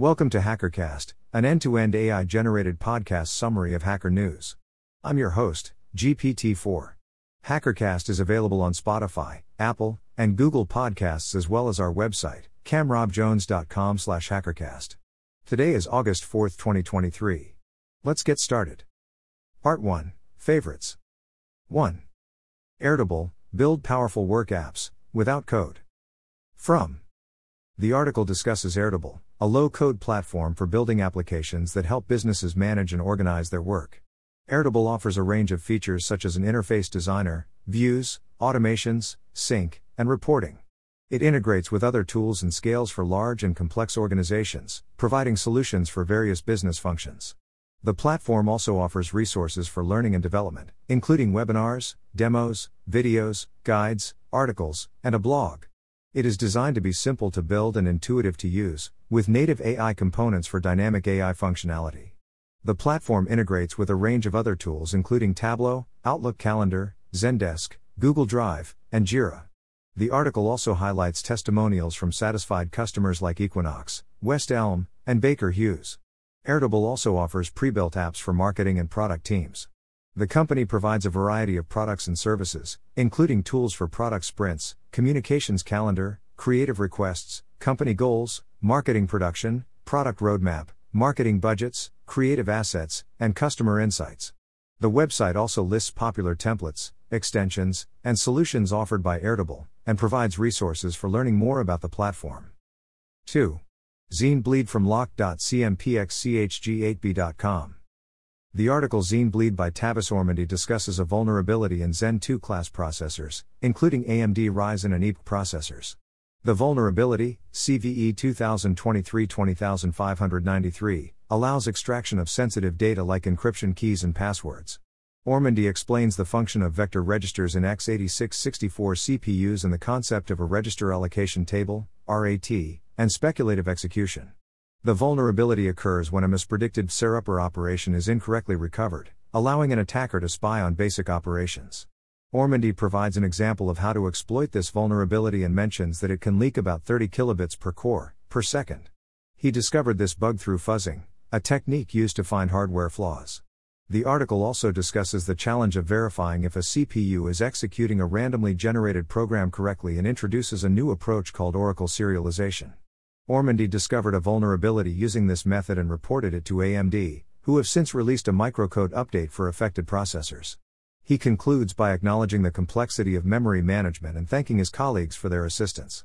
Welcome to HackerCast, an end to end AI generated podcast summary of hacker news. I'm your host, GPT4. HackerCast is available on Spotify, Apple, and Google Podcasts as well as our website, camrobjones.com slash hackercast. Today is August 4th, 2023. Let's get started. Part 1 Favorites 1. Airtable, build powerful work apps, without code. From. The article discusses Airtable, a low code platform for building applications that help businesses manage and organize their work. Airtable offers a range of features such as an interface designer, views, automations, sync, and reporting. It integrates with other tools and scales for large and complex organizations, providing solutions for various business functions. The platform also offers resources for learning and development, including webinars, demos, videos, guides, articles, and a blog. It is designed to be simple to build and intuitive to use, with native AI components for dynamic AI functionality. The platform integrates with a range of other tools including Tableau, Outlook Calendar, Zendesk, Google Drive, and Jira. The article also highlights testimonials from satisfied customers like Equinox, West Elm, and Baker Hughes. Airtable also offers pre built apps for marketing and product teams. The company provides a variety of products and services, including tools for product sprints, communications calendar, creative requests, company goals, marketing production, product roadmap, marketing budgets, creative assets, and customer insights. The website also lists popular templates, extensions, and solutions offered by Airtable, and provides resources for learning more about the platform. 2. Zenbleed from lock.cmpxchg8b.com. The article Zenbleed by Tavis Ormandy discusses a vulnerability in Zen 2 class processors, including AMD Ryzen and EPYC processors. The vulnerability, CVE 2023 20593, allows extraction of sensitive data like encryption keys and passwords. Ormandy explains the function of vector registers in x86 64 CPUs and the concept of a register allocation table, RAT, and speculative execution. The vulnerability occurs when a mispredicted VZEROUPPER operation is incorrectly recovered, allowing an attacker to spy on basic operations. Ormandy provides an example of how to exploit this vulnerability and mentions that it can leak about 30 kilobits per core per second. He discovered this bug through fuzzing, a technique used to find hardware flaws. The article also discusses the challenge of verifying if a CPU is executing a randomly generated program correctly and introduces a new approach called Oracle serialization. Ormandy discovered a vulnerability using this method and reported it to AMD, who have since released a microcode update for affected processors. He concludes by acknowledging the complexity of memory management and thanking his colleagues for their assistance.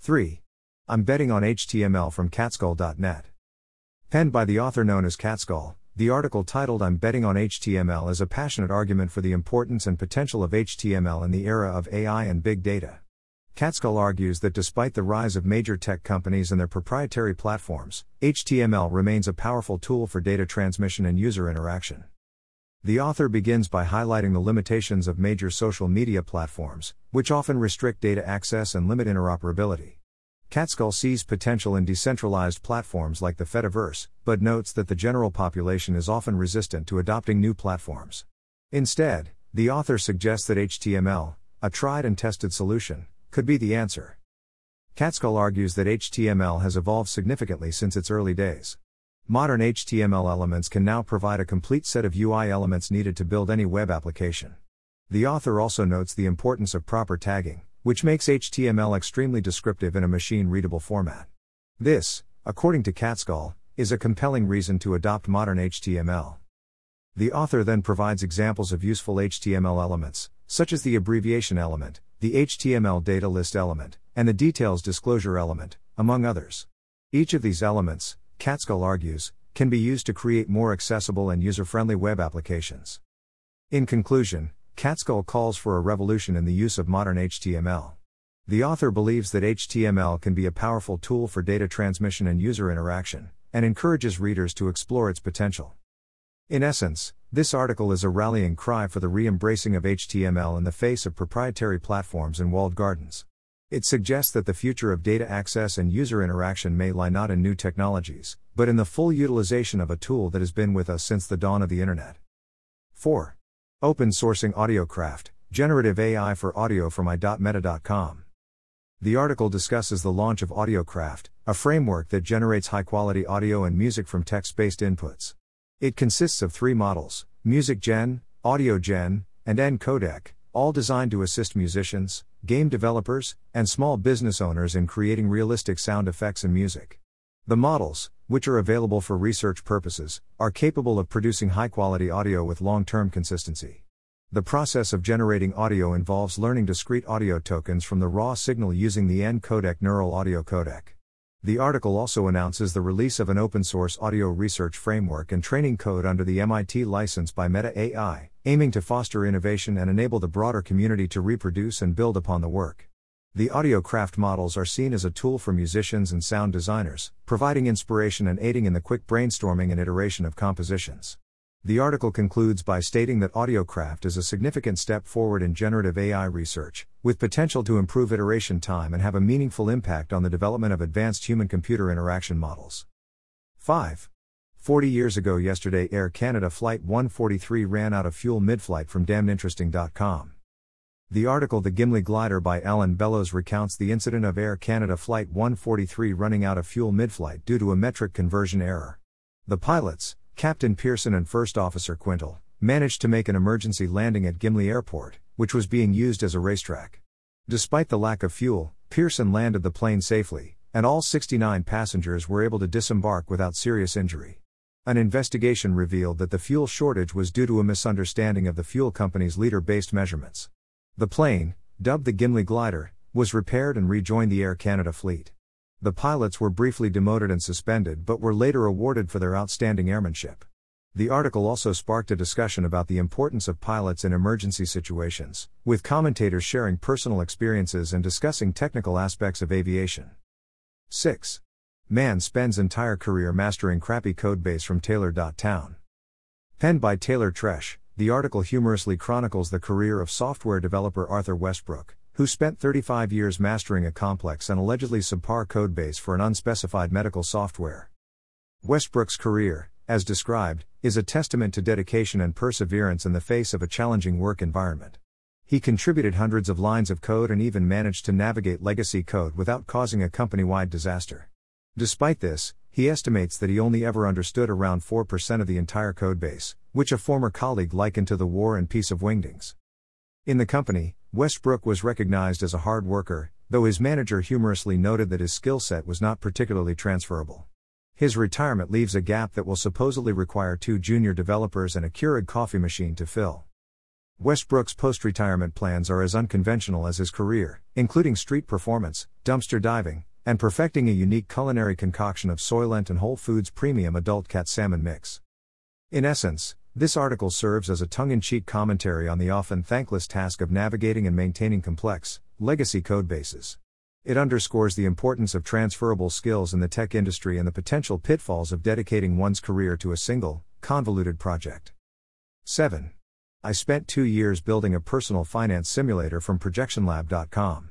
3. I'm betting on HTML from catskull.net. Penned by the author known as Catskull, the article titled I'm Betting on HTML is a passionate argument for the importance and potential of HTML in the era of AI and big data. Catskull argues that despite the rise of major tech companies and their proprietary platforms, HTML remains a powerful tool for data transmission and user interaction. The author begins by highlighting the limitations of major social media platforms, which often restrict data access and limit interoperability. Catskull sees potential in decentralized platforms like the Fediverse, but notes that the general population is often resistant to adopting new platforms. Instead, the author suggests that HTML, a tried and tested solution, could be the answer. Catskull argues that HTML has evolved significantly since its early days. Modern HTML elements can now provide a complete set of UI elements needed to build any web application. The author also notes the importance of proper tagging, which makes HTML extremely descriptive in a machine readable format. This, according to Catskull, is a compelling reason to adopt modern HTML. The author then provides examples of useful HTML elements, such as the abbreviation element, the HTML data list element, and the details disclosure element, among others. Each of these elements, Catskull argues, can be used to create more accessible and user friendly web applications. In conclusion, Catskull calls for a revolution in the use of modern HTML. The author believes that HTML can be a powerful tool for data transmission and user interaction, and encourages readers to explore its potential. In essence, this article is a rallying cry for the re embracing of HTML in the face of proprietary platforms and walled gardens. It suggests that the future of data access and user interaction may lie not in new technologies, but in the full utilization of a tool that has been with us since the dawn of the Internet. 4. Open sourcing AudioCraft, generative AI for audio from i.meta.com. The article discusses the launch of AudioCraft, a framework that generates high quality audio and music from text based inputs. It consists of three models Music Gen, Audio Gen, and EnCodec, all designed to assist musicians, game developers, and small business owners in creating realistic sound effects and music. The models, which are available for research purposes, are capable of producing high quality audio with long term consistency. The process of generating audio involves learning discrete audio tokens from the raw signal using the EnCodec neural audio codec. The article also announces the release of an open source audio research framework and training code under the MIT license by Meta AI, aiming to foster innovation and enable the broader community to reproduce and build upon the work. The AudioCraft models are seen as a tool for musicians and sound designers, providing inspiration and aiding in the quick brainstorming and iteration of compositions. The article concludes by stating that AudioCraft is a significant step forward in generative AI research, with potential to improve iteration time and have a meaningful impact on the development of advanced human computer interaction models. 5. 40 years ago yesterday, Air Canada Flight 143 ran out of fuel mid flight from damninteresting.com. The article The Gimli Glider by Alan Bellows recounts the incident of Air Canada Flight 143 running out of fuel mid flight due to a metric conversion error. The pilots, Captain Pearson and First Officer Quintal, managed to make an emergency landing at Gimli Airport, which was being used as a racetrack. Despite the lack of fuel, Pearson landed the plane safely, and all 69 passengers were able to disembark without serious injury. An investigation revealed that the fuel shortage was due to a misunderstanding of the fuel company's liter based measurements. The plane, dubbed the Gimli Glider, was repaired and rejoined the Air Canada fleet. The pilots were briefly demoted and suspended but were later awarded for their outstanding airmanship. The article also sparked a discussion about the importance of pilots in emergency situations, with commentators sharing personal experiences and discussing technical aspects of aviation. 6. Man spends entire career mastering crappy codebase from Taylor.town. Penned by Taylor Troesh, the article humorously chronicles the career of software developer Arthur Westbrook, who spent 35 years mastering a complex and allegedly subpar codebase for an unspecified medical software. Westbrook's career, as described, is a testament to dedication and perseverance in the face of a challenging work environment. He contributed hundreds of lines of code and even managed to navigate legacy code without causing a company wide disaster. Despite this, he estimates that he only ever understood around 4% of the entire codebase, which a former colleague likened to the war and peace of wingdings. In the company, Westbrook was recognized as a hard worker, though his manager humorously noted that his skill set was not particularly transferable. His retirement leaves a gap that will supposedly require two junior developers and a Keurig coffee machine to fill. Westbrook's post retirement plans are as unconventional as his career, including street performance, dumpster diving, and perfecting a unique culinary concoction of Soylent and Whole Foods premium adult cat salmon mix. In essence, this article serves as a tongue in cheek commentary on the often thankless task of navigating and maintaining complex, legacy codebases. It underscores the importance of transferable skills in the tech industry and the potential pitfalls of dedicating one's career to a single, convoluted project. 7. I spent two years building a personal finance simulator from ProjectionLab.com.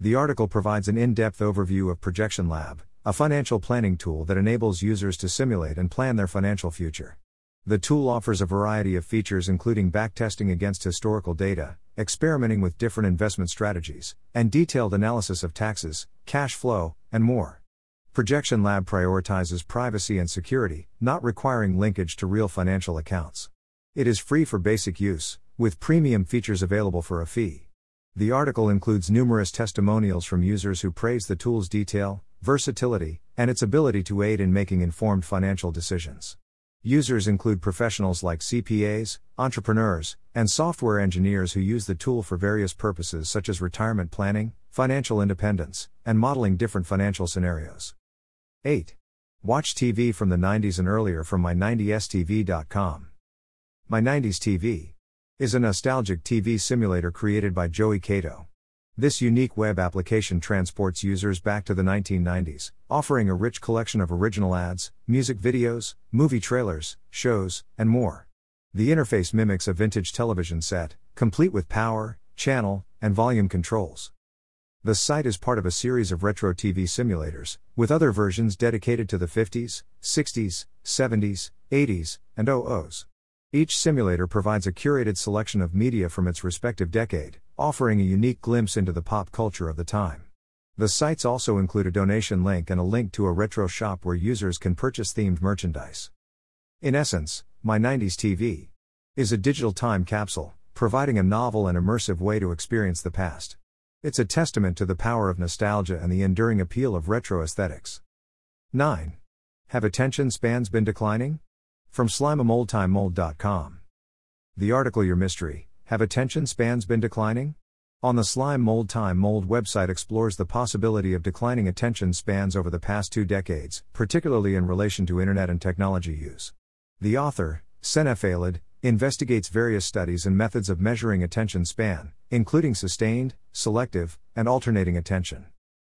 The article provides an in depth overview of Projection Lab, a financial planning tool that enables users to simulate and plan their financial future. The tool offers a variety of features, including backtesting against historical data, experimenting with different investment strategies, and detailed analysis of taxes, cash flow, and more. Projection Lab prioritizes privacy and security, not requiring linkage to real financial accounts. It is free for basic use, with premium features available for a fee. The article includes numerous testimonials from users who praise the tool's detail, versatility, and its ability to aid in making informed financial decisions. Users include professionals like CPAs, entrepreneurs, and software engineers who use the tool for various purposes such as retirement planning, financial independence, and modeling different financial scenarios. 8. Watch TV from the 90s and earlier from my90stv.com. My 90s TV is a nostalgic TV simulator created by Joey Cato. This unique web application transports users back to the 1990s, offering a rich collection of original ads, music videos, movie trailers, shows, and more. The interface mimics a vintage television set, complete with power, channel, and volume controls. The site is part of a series of retro TV simulators, with other versions dedicated to the 50s, 60s, 70s, 80s, and 00s. Each simulator provides a curated selection of media from its respective decade, offering a unique glimpse into the pop culture of the time. The sites also include a donation link and a link to a retro shop where users can purchase themed merchandise. In essence, My 90s TV is a digital time capsule, providing a novel and immersive way to experience the past. It's a testament to the power of nostalgia and the enduring appeal of retro aesthetics. 9. Have attention spans been declining? From slimemoldtimemold.com. The article Your Mystery Have attention spans been declining? On the Slime Mold Time Mold website explores the possibility of declining attention spans over the past two decades, particularly in relation to internet and technology use. The author, Senef Alid, investigates various studies and methods of measuring attention span, including sustained, selective, and alternating attention.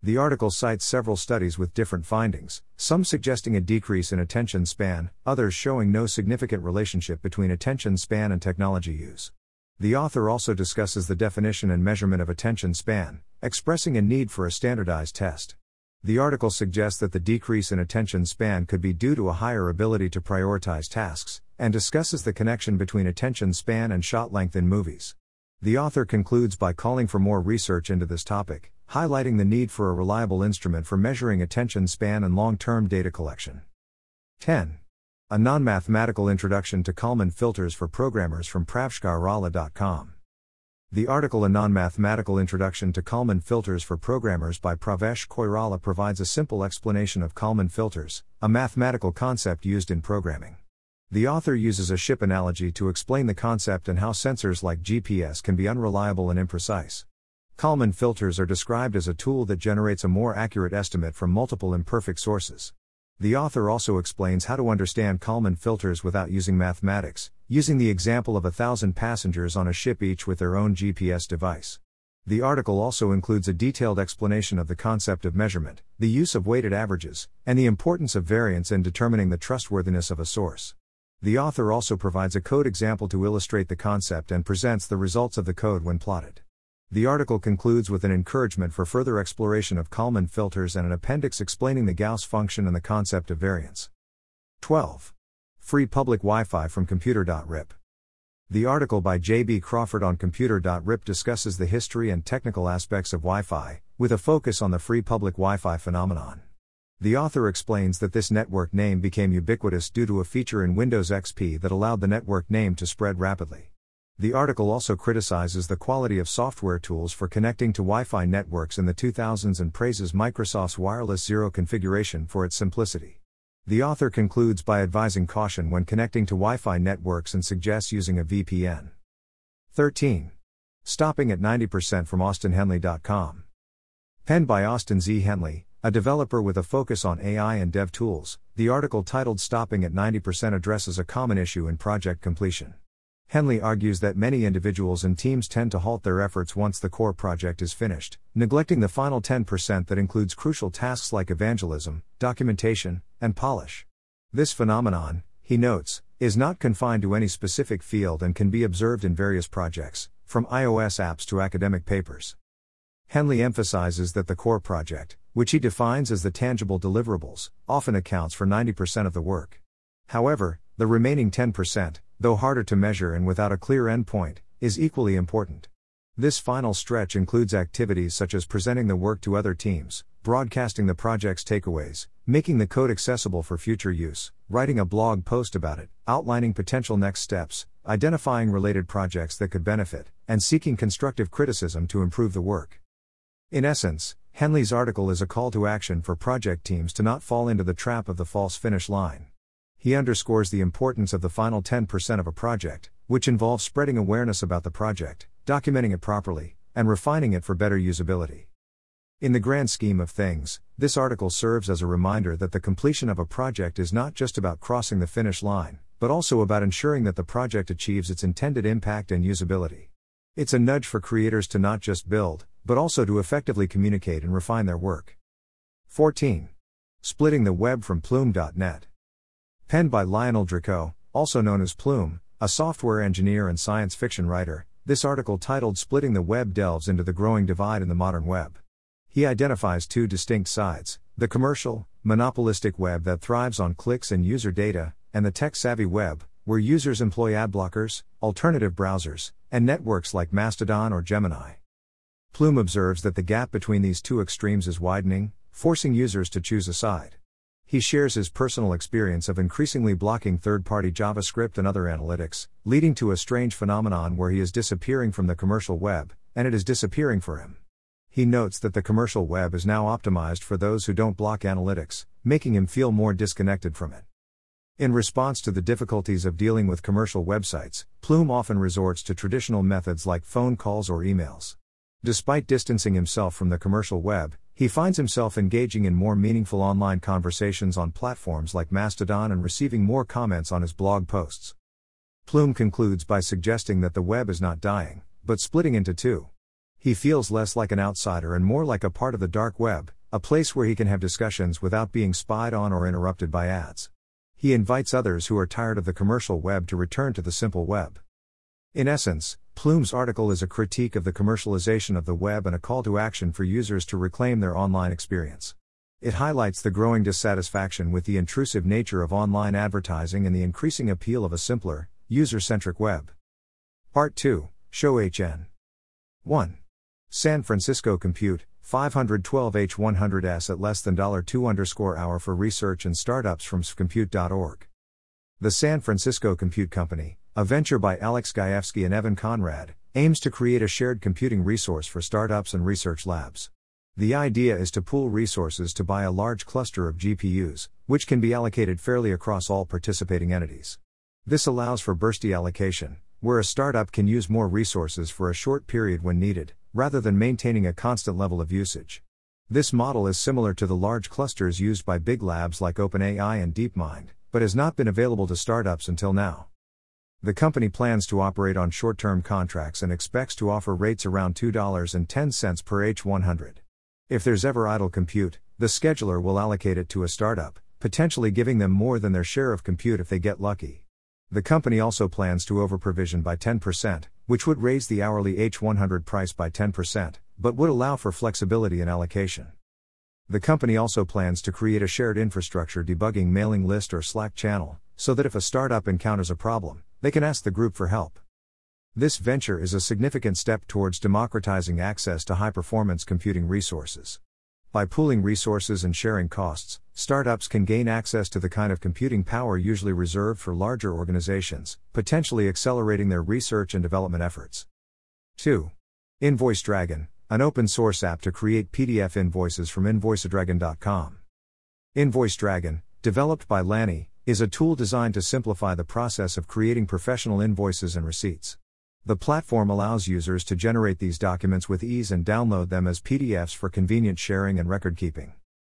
The article cites several studies with different findings, some suggesting a decrease in attention span, others showing no significant relationship between attention span and technology use. The author also discusses the definition and measurement of attention span, expressing a need for a standardized test. The article suggests that the decrease in attention span could be due to a higher ability to prioritize tasks, and discusses the connection between attention span and shot length in movies. The author concludes by calling for more research into this topic, highlighting the need for a reliable instrument for measuring attention span and long term data collection. 10. A non mathematical introduction to Kalman filters for programmers from praveshkoirala.com. The article A Non Mathematical Introduction to Kalman Filters for Programmers by Pravesh Koirala provides a simple explanation of Kalman filters, a mathematical concept used in programming. The author uses a ship analogy to explain the concept and how sensors like GPS can be unreliable and imprecise. Kalman filters are described as a tool that generates a more accurate estimate from multiple imperfect sources. The author also explains how to understand Kalman filters without using mathematics, using the example of a thousand passengers on a ship each with their own GPS device. The article also includes a detailed explanation of the concept of measurement, the use of weighted averages, and the importance of variance in determining the trustworthiness of a source. The author also provides a code example to illustrate the concept and presents the results of the code when plotted. The article concludes with an encouragement for further exploration of Kalman filters and an appendix explaining the Gauss function and the concept of variance. 12. Free public Wi Fi from Computer.rip. The article by J.B. Crawford on Computer.rip discusses the history and technical aspects of Wi Fi, with a focus on the free public Wi Fi phenomenon. The author explains that this network name became ubiquitous due to a feature in Windows XP that allowed the network name to spread rapidly. The article also criticizes the quality of software tools for connecting to Wi Fi networks in the 2000s and praises Microsoft's Wireless Zero configuration for its simplicity. The author concludes by advising caution when connecting to Wi Fi networks and suggests using a VPN. 13. Stopping at 90% from AustinHenley.com. Penned by Austin Z. Henley, a developer with a focus on AI and dev tools, the article titled Stopping at 90% addresses a common issue in project completion. Henley argues that many individuals and teams tend to halt their efforts once the core project is finished, neglecting the final 10% that includes crucial tasks like evangelism, documentation, and polish. This phenomenon, he notes, is not confined to any specific field and can be observed in various projects, from iOS apps to academic papers. Henley emphasizes that the core project, which he defines as the tangible deliverables, often accounts for 90% of the work. However, the remaining 10%, though harder to measure and without a clear endpoint, is equally important. This final stretch includes activities such as presenting the work to other teams, broadcasting the project's takeaways, making the code accessible for future use, writing a blog post about it, outlining potential next steps, identifying related projects that could benefit, and seeking constructive criticism to improve the work. In essence, Henley's article is a call to action for project teams to not fall into the trap of the false finish line he underscores the importance of the final 10% of a project, which involves spreading awareness about the project, documenting it properly, and refining it for better usability. In the grand scheme of things, this article serves as a reminder that the completion of a project is not just about crossing the finish line, but also about ensuring that the project achieves its intended impact and usability. It's a nudge for creators to not just build, but also to effectively communicate and refine their work. 14. Splitting the web from Ploum.net. Penned by Lionel Dricot, also known as Ploum, a software engineer and science fiction writer, this article titled Splitting the Web delves into the growing divide in the modern web. He identifies two distinct sides the commercial, monopolistic web that thrives on clicks and user data, and the tech savvy web, where users employ ad blockers, alternative browsers, and networks like Mastodon or Gemini. Ploum observes that the gap between these two extremes is widening, forcing users to choose a side. He shares his personal experience of increasingly blocking third party JavaScript and other analytics, leading to a strange phenomenon where he is disappearing from the commercial web, and it is disappearing for him. He notes that the commercial web is now optimized for those who don't block analytics, making him feel more disconnected from it. In response to the difficulties of dealing with commercial websites, Ploum often resorts to traditional methods like phone calls or emails. Despite distancing himself from the commercial web, he finds himself engaging in more meaningful online conversations on platforms like Mastodon and receiving more comments on his blog posts. Ploum concludes by suggesting that the web is not dying, but splitting into two. He feels less like an outsider and more like a part of the dark web, a place where he can have discussions without being spied on or interrupted by ads. He invites others who are tired of the commercial web to return to the simple web. In essence, Ploum's article is a critique of the commercialization of the web and a call to action for users to reclaim their online experience. It highlights the growing dissatisfaction with the intrusive nature of online advertising and the increasing appeal of a simpler, user centric web. Part 2 Show HN 1. San Francisco Compute, 512H100S at less than $2 underscore hour for research and startups from sfcompute.org. The San Francisco Compute Company, a venture by Alex Gajewski and Evan Conrad, aims to create a shared computing resource for startups and research labs. The idea is to pool resources to buy a large cluster of GPUs, which can be allocated fairly across all participating entities. This allows for bursty allocation, where a startup can use more resources for a short period when needed, rather than maintaining a constant level of usage. This model is similar to the large clusters used by big labs like OpenAI and DeepMind, but has not been available to startups until now. The company plans to operate on short term contracts and expects to offer rates around $2.10 per H100. If there's ever idle compute, the scheduler will allocate it to a startup, potentially giving them more than their share of compute if they get lucky. The company also plans to overprovision by 10%, which would raise the hourly H100 price by 10%, but would allow for flexibility in allocation. The company also plans to create a shared infrastructure debugging mailing list or Slack channel, so that if a startup encounters a problem, they can ask the group for help. This venture is a significant step towards democratizing access to high performance computing resources. By pooling resources and sharing costs, startups can gain access to the kind of computing power usually reserved for larger organizations, potentially accelerating their research and development efforts. 2. Invoice Dragon, an open source app to create PDF invoices from invoicedragon.com. Invoice Dragon, developed by Lanny, is a tool designed to simplify the process of creating professional invoices and receipts. The platform allows users to generate these documents with ease and download them as PDFs for convenient sharing and record keeping.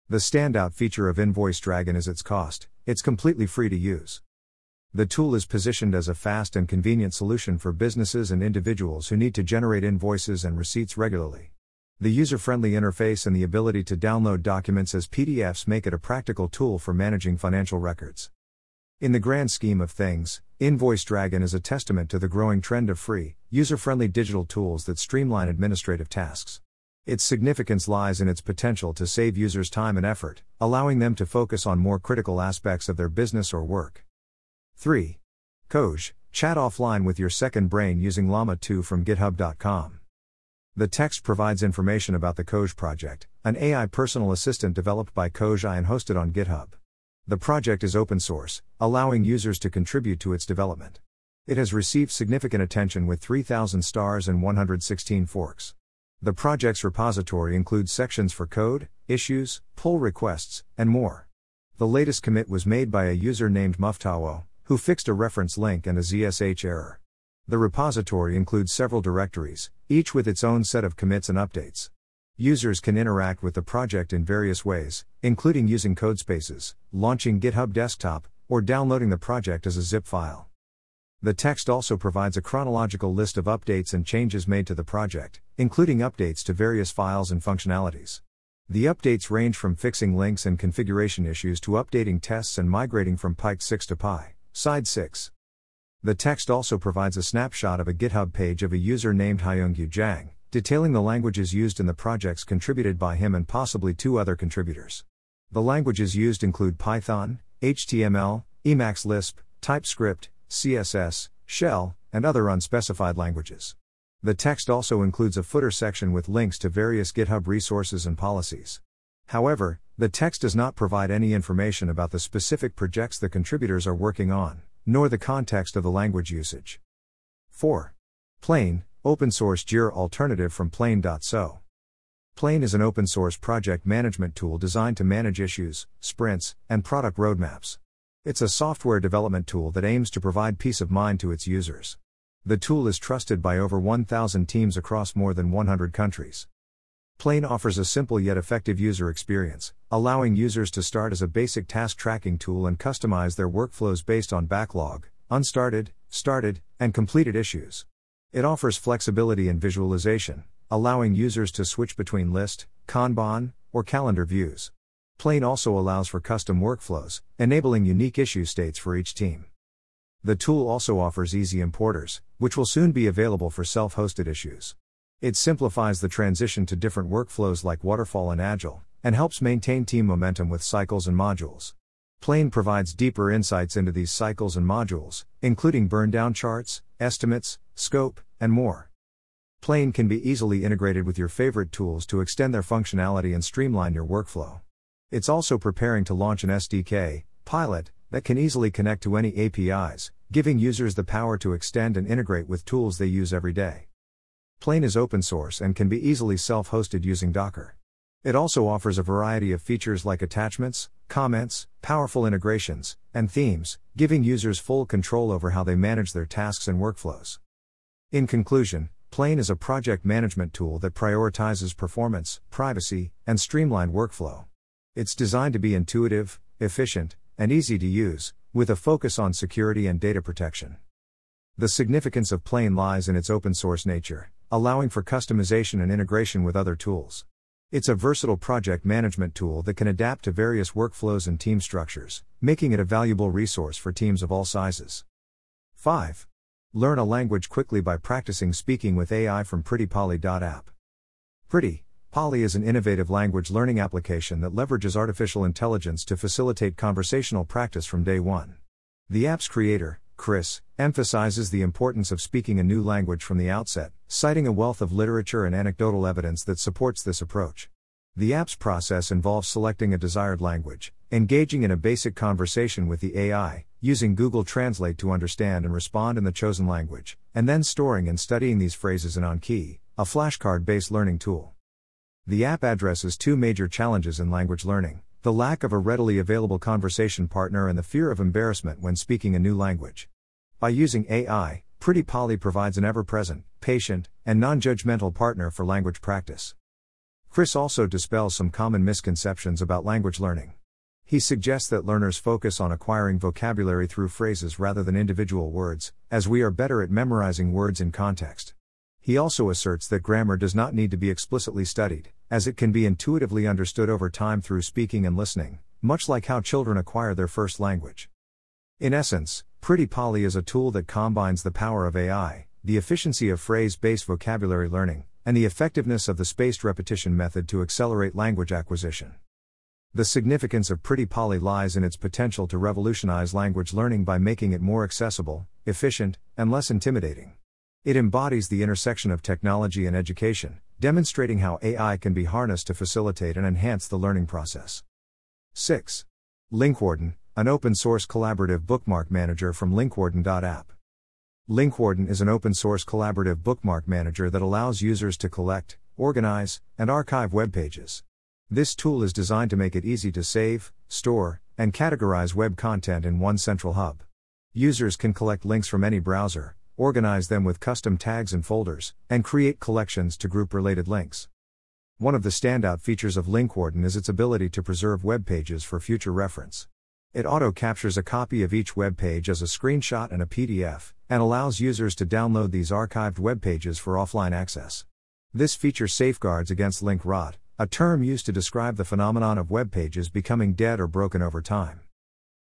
The standout feature of Invoice Dragon is its cost, it's completely free to use. The tool is positioned as a fast and convenient solution for businesses and individuals who need to generate invoices and receipts regularly. The user friendly interface and the ability to download documents as PDFs make it a practical tool for managing financial records. In the grand scheme of things, Invoice Dragon is a testament to the growing trend of free, user friendly digital tools that streamline administrative tasks. Its significance lies in its potential to save users time and effort, allowing them to focus on more critical aspects of their business or work. 3. Khoj, chat offline with your second brain using Llama 2 from GitHub.com. The text provides information about the Khoj project, an AI personal assistant developed by Khoj and hosted on GitHub. The project is open source, allowing users to contribute to its development. It has received significant attention with 3,000 stars and 116 forks. The project's repository includes sections for code, issues, pull requests, and more. The latest commit was made by a user named Muftawo, who fixed a reference link and a ZSH error. The repository includes several directories, each with its own set of commits and updates. Users can interact with the project in various ways, including using codespaces, launching GitHub Desktop, or downloading the project as a zip file. The text also provides a chronological list of updates and changes made to the project, including updates to various files and functionalities. The updates range from fixing links and configuration issues to updating tests and migrating from Pike 6 to Pi, Side 6. The text also provides a snapshot of a GitHub page of a user named Hyungyu Jang, detailing the languages used in the projects contributed by him and possibly two other contributors. The languages used include Python, HTML, Emacs Lisp, TypeScript, CSS, Shell, and other unspecified languages. The text also includes a footer section with links to various GitHub resources and policies. However, the text does not provide any information about the specific projects the contributors are working on, nor the context of the language usage. 4. Plane, open source Jira alternative from Plane.so. Plane is an open source project management tool designed to manage issues, sprints, and product roadmaps. It's a software development tool that aims to provide peace of mind to its users. The tool is trusted by over 1,000 teams across more than 100 countries. Plane offers a simple yet effective user experience, allowing users to start as a basic task tracking tool and customize their workflows based on backlog, unstarted, started, and completed issues. It offers flexibility in visualization, allowing users to switch between list, Kanban, or calendar views. Plane also allows for custom workflows, enabling unique issue states for each team. The tool also offers easy importers, which will soon be available for self hosted issues. It simplifies the transition to different workflows like waterfall and agile, and helps maintain team momentum with cycles and modules. Plane provides deeper insights into these cycles and modules, including burn down charts, estimates, scope, and more. Plane can be easily integrated with your favorite tools to extend their functionality and streamline your workflow. It's also preparing to launch an SDK, Pilot, that can easily connect to any APIs, giving users the power to extend and integrate with tools they use every day. Plane is open source and can be easily self hosted using Docker. It also offers a variety of features like attachments, comments, powerful integrations, and themes, giving users full control over how they manage their tasks and workflows. In conclusion, Plane is a project management tool that prioritizes performance, privacy, and streamlined workflow. It's designed to be intuitive, efficient, and easy to use, with a focus on security and data protection. The significance of Plane lies in its open source nature allowing for customization and integration with other tools. It's a versatile project management tool that can adapt to various workflows and team structures, making it a valuable resource for teams of all sizes. 5. Learn a language quickly by practicing speaking with AI from PrettyPolly.app. Pretty Polly is an innovative language learning application that leverages artificial intelligence to facilitate conversational practice from day one. The app's creator, Chris, emphasizes the importance of speaking a new language from the outset, citing a wealth of literature and anecdotal evidence that supports this approach. The app's process involves selecting a desired language, engaging in a basic conversation with the AI, using Google Translate to understand and respond in the chosen language, and then storing and studying these phrases in Anki, a flashcard based learning tool. The app addresses two major challenges in language learning the lack of a readily available conversation partner and the fear of embarrassment when speaking a new language. By using AI, Pretty Polly provides an ever present, patient, and non judgmental partner for language practice. Chris also dispels some common misconceptions about language learning. He suggests that learners focus on acquiring vocabulary through phrases rather than individual words, as we are better at memorizing words in context. He also asserts that grammar does not need to be explicitly studied, as it can be intuitively understood over time through speaking and listening, much like how children acquire their first language. In essence, Pretty Polly is a tool that combines the power of AI, the efficiency of phrase based vocabulary learning, and the effectiveness of the spaced repetition method to accelerate language acquisition. The significance of Pretty Polly lies in its potential to revolutionize language learning by making it more accessible, efficient, and less intimidating. It embodies the intersection of technology and education, demonstrating how AI can be harnessed to facilitate and enhance the learning process. 6. Linkwarden, an open source collaborative bookmark manager from linkwarden.app. Linkwarden is an open source collaborative bookmark manager that allows users to collect, organize, and archive web pages. This tool is designed to make it easy to save, store, and categorize web content in one central hub. Users can collect links from any browser, organize them with custom tags and folders, and create collections to group related links. One of the standout features of Linkwarden is its ability to preserve web pages for future reference. It auto captures a copy of each web page as a screenshot and a PDF, and allows users to download these archived web pages for offline access. This feature safeguards against link rot, a term used to describe the phenomenon of web pages becoming dead or broken over time.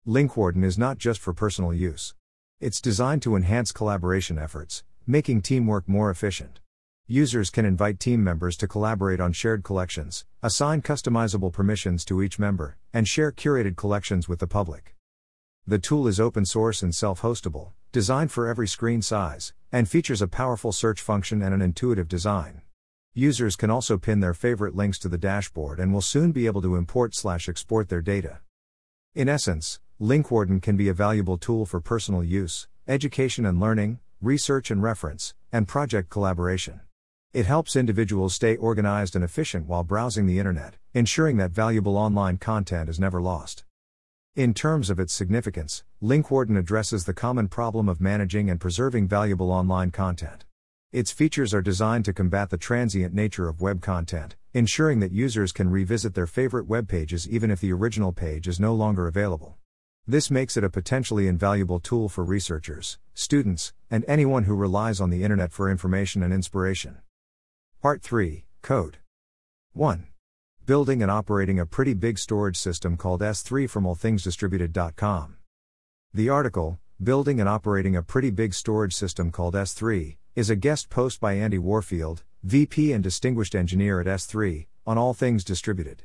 Linkwarden is not just for personal use. It's designed to enhance collaboration efforts, making teamwork more efficient. Users can invite team members to collaborate on shared collections, assign customizable permissions to each member, and share curated collections with the public. The tool is open source and self hostable, designed for every screen size, and features a powerful search function and an intuitive design. Users can also pin their favorite links to the dashboard and will soon be able to import slash export their data. In essence, Linkwarden can be a valuable tool for personal use, education and learning, research and reference, and project collaboration. It helps individuals stay organized and efficient while browsing the internet, ensuring that valuable online content is never lost. In terms of its significance, Linkwarden addresses the common problem of managing and preserving valuable online content. Its features are designed to combat the transient nature of web content, ensuring that users can revisit their favorite web pages even if the original page is no longer available. This makes it a potentially invaluable tool for researchers, students, and anyone who relies on the internet for information and inspiration. Part 3 Code 1. Building and operating a pretty big storage system called S3 from allthingsdistributed.com. The article, Building and Operating a Pretty Big Storage System Called S3, is a guest post by Andy Warfield, VP and Distinguished Engineer at S3, on All Things Distributed.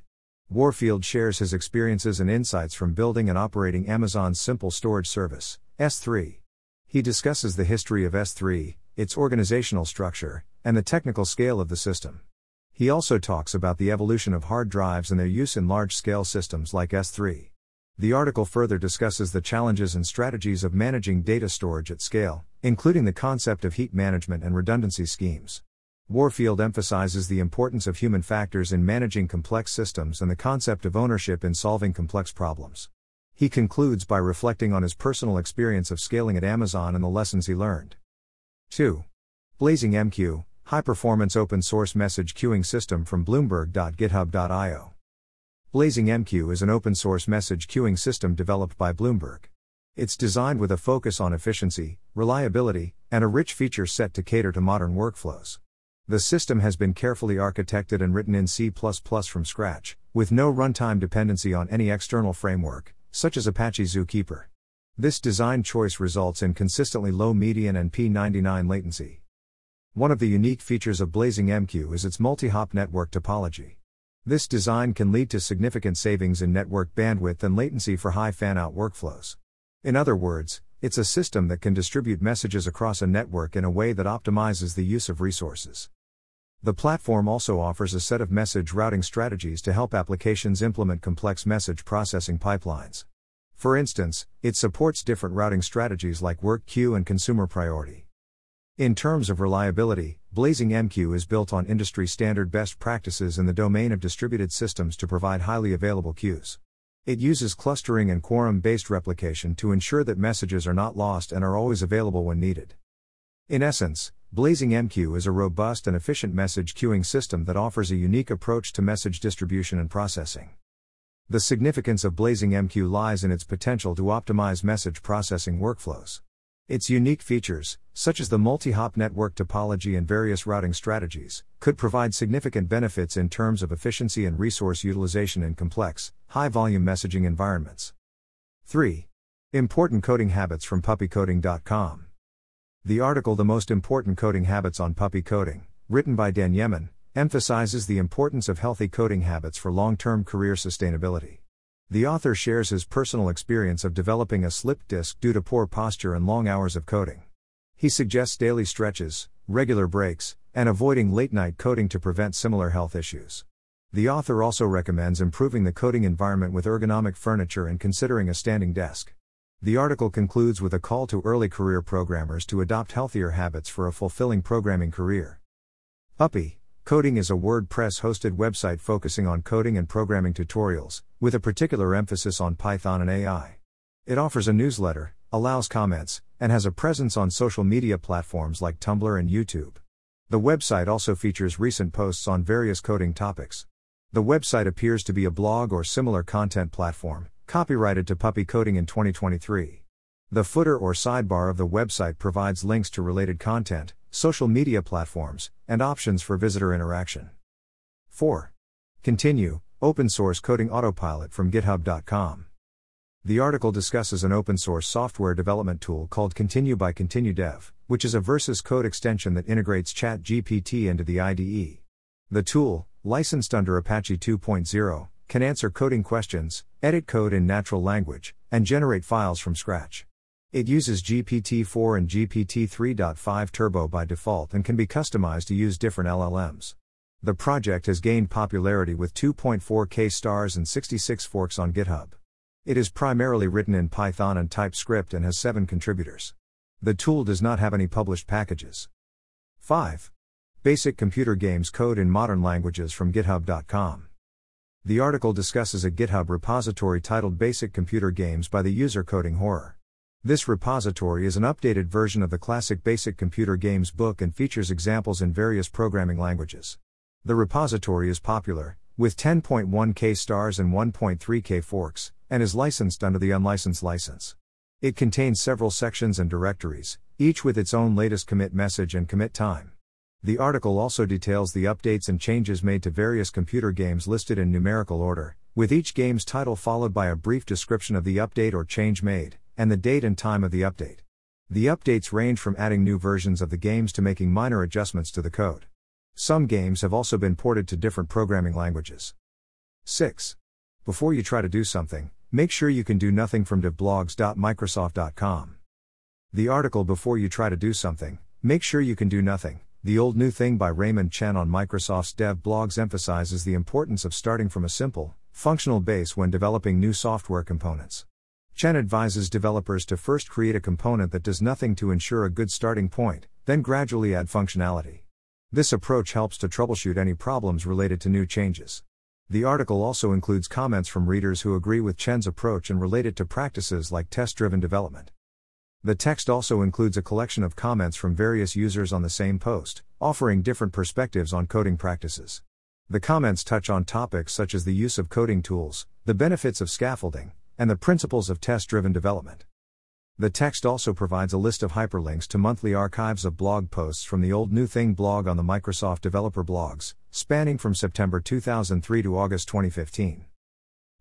Warfield shares his experiences and insights from building and operating Amazon's simple storage service, S3. He discusses the history of S3, its organizational structure, and the technical scale of the system. He also talks about the evolution of hard drives and their use in large scale systems like S3. The article further discusses the challenges and strategies of managing data storage at scale, including the concept of heat management and redundancy schemes. Warfield emphasizes the importance of human factors in managing complex systems and the concept of ownership in solving complex problems. He concludes by reflecting on his personal experience of scaling at Amazon and the lessons he learned. 2. Blazing MQ, high performance open source message queuing system from Bloomberg.github.io. Blazing MQ is an open source message queuing system developed by Bloomberg. It's designed with a focus on efficiency, reliability, and a rich feature set to cater to modern workflows. The system has been carefully architected and written in C from scratch, with no runtime dependency on any external framework, such as Apache Zookeeper. This design choice results in consistently low median and P99 latency. One of the unique features of Blazing MQ is its multi hop network topology. This design can lead to significant savings in network bandwidth and latency for high fan out workflows. In other words, it's a system that can distribute messages across a network in a way that optimizes the use of resources. The platform also offers a set of message routing strategies to help applications implement complex message processing pipelines. For instance, it supports different routing strategies like work queue and consumer priority. In terms of reliability, Blazing MQ is built on industry standard best practices in the domain of distributed systems to provide highly available queues. It uses clustering and quorum based replication to ensure that messages are not lost and are always available when needed. In essence, Blazing MQ is a robust and efficient message queuing system that offers a unique approach to message distribution and processing. The significance of Blazing MQ lies in its potential to optimize message processing workflows. Its unique features, such as the multi hop network topology and various routing strategies, could provide significant benefits in terms of efficiency and resource utilization in complex, high volume messaging environments. 3. Important coding habits from puppycoding.com. The article The Most Important Coding Habits on Puppy Coding, written by Dan Yemen, emphasizes the importance of healthy coding habits for long term career sustainability. The author shares his personal experience of developing a slipped disc due to poor posture and long hours of coding. He suggests daily stretches, regular breaks, and avoiding late night coding to prevent similar health issues. The author also recommends improving the coding environment with ergonomic furniture and considering a standing desk. The article concludes with a call to early career programmers to adopt healthier habits for a fulfilling programming career. Puppy, Coding is a WordPress hosted website focusing on coding and programming tutorials, with a particular emphasis on Python and AI. It offers a newsletter, allows comments, and has a presence on social media platforms like Tumblr and YouTube. The website also features recent posts on various coding topics. The website appears to be a blog or similar content platform, copyrighted to Puppy Coding in 2023. The footer or sidebar of the website provides links to related content, social media platforms, and options for visitor interaction. 4. Continue Open Source Coding Autopilot from GitHub.com. The article discusses an open source software development tool called Continue by Continue Dev, which is a Versus code extension that integrates ChatGPT into the IDE. The tool, licensed under Apache 2.0, can answer coding questions, edit code in natural language, and generate files from scratch. It uses GPT 4 and GPT 3.5 Turbo by default and can be customized to use different LLMs. The project has gained popularity with 2.4k stars and 66 forks on GitHub. It is primarily written in Python and TypeScript and has 7 contributors. The tool does not have any published packages. 5. Basic computer games code in modern languages from GitHub.com. The article discusses a GitHub repository titled Basic Computer Games by the user Coding Horror. This repository is an updated version of the classic Basic Computer Games book and features examples in various programming languages. The repository is popular, with 10.1k stars and 1.3k forks, and is licensed under the unlicensed license. It contains several sections and directories, each with its own latest commit message and commit time. The article also details the updates and changes made to various computer games listed in numerical order, with each game's title followed by a brief description of the update or change made and the date and time of the update. The updates range from adding new versions of the games to making minor adjustments to the code. Some games have also been ported to different programming languages. 6. Before you try to do something, make sure you can do nothing from devblogs.microsoft.com. The article Before You Try to Do Something, Make Sure You Can Do Nothing, The Old New Thing by Raymond Chen on Microsoft's Dev Blogs emphasizes the importance of starting from a simple, functional base when developing new software components. Chen advises developers to first create a component that does nothing to ensure a good starting point, then gradually add functionality. This approach helps to troubleshoot any problems related to new changes. The article also includes comments from readers who agree with Chen's approach and relate it to practices like test driven development. The text also includes a collection of comments from various users on the same post, offering different perspectives on coding practices. The comments touch on topics such as the use of coding tools, the benefits of scaffolding, and the principles of test driven development. The text also provides a list of hyperlinks to monthly archives of blog posts from the Old New Thing blog on the Microsoft Developer Blogs, spanning from September 2003 to August 2015.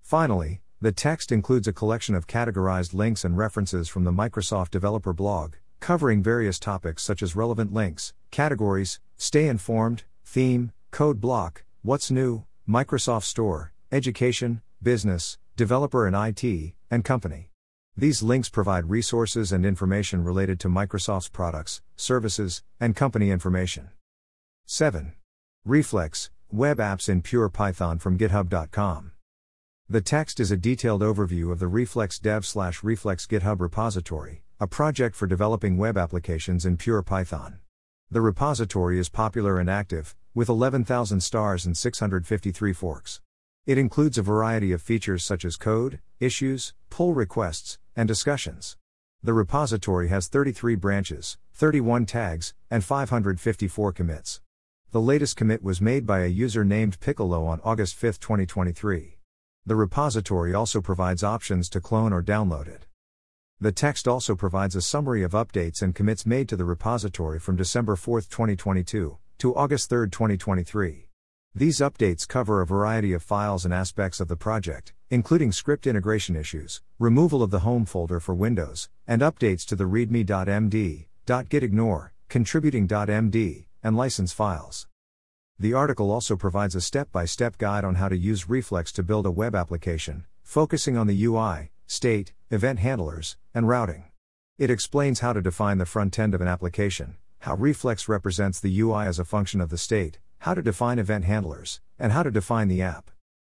Finally, the text includes a collection of categorized links and references from the Microsoft Developer Blog, covering various topics such as relevant links, categories, stay informed, theme, code block, what's new, Microsoft Store, education, business, developer and IT, and company. These links provide resources and information related to Microsoft's products, services, and company information. 7. Reflex Web Apps in Pure Python from GitHub.com. The text is a detailed overview of the Reflex dev slash Reflex GitHub repository, a project for developing web applications in pure Python. The repository is popular and active, with 11,000 stars and 653 forks. It includes a variety of features such as code, issues, pull requests, and discussions. The repository has 33 branches, 31 tags, and 554 commits. The latest commit was made by a user named Piccolo on August 5, 2023. The repository also provides options to clone or download it. The text also provides a summary of updates and commits made to the repository from December 4, 2022, to August 3, 2023. These updates cover a variety of files and aspects of the project, including script integration issues, removal of the home folder for Windows, and updates to the readme.md, .gitignore, contributing.md, and license files. The article also provides a step by step guide on how to use Reflex to build a web application, focusing on the UI, state, event handlers, and routing. It explains how to define the front end of an application, how Reflex represents the UI as a function of the state, how to define event handlers, and how to define the app.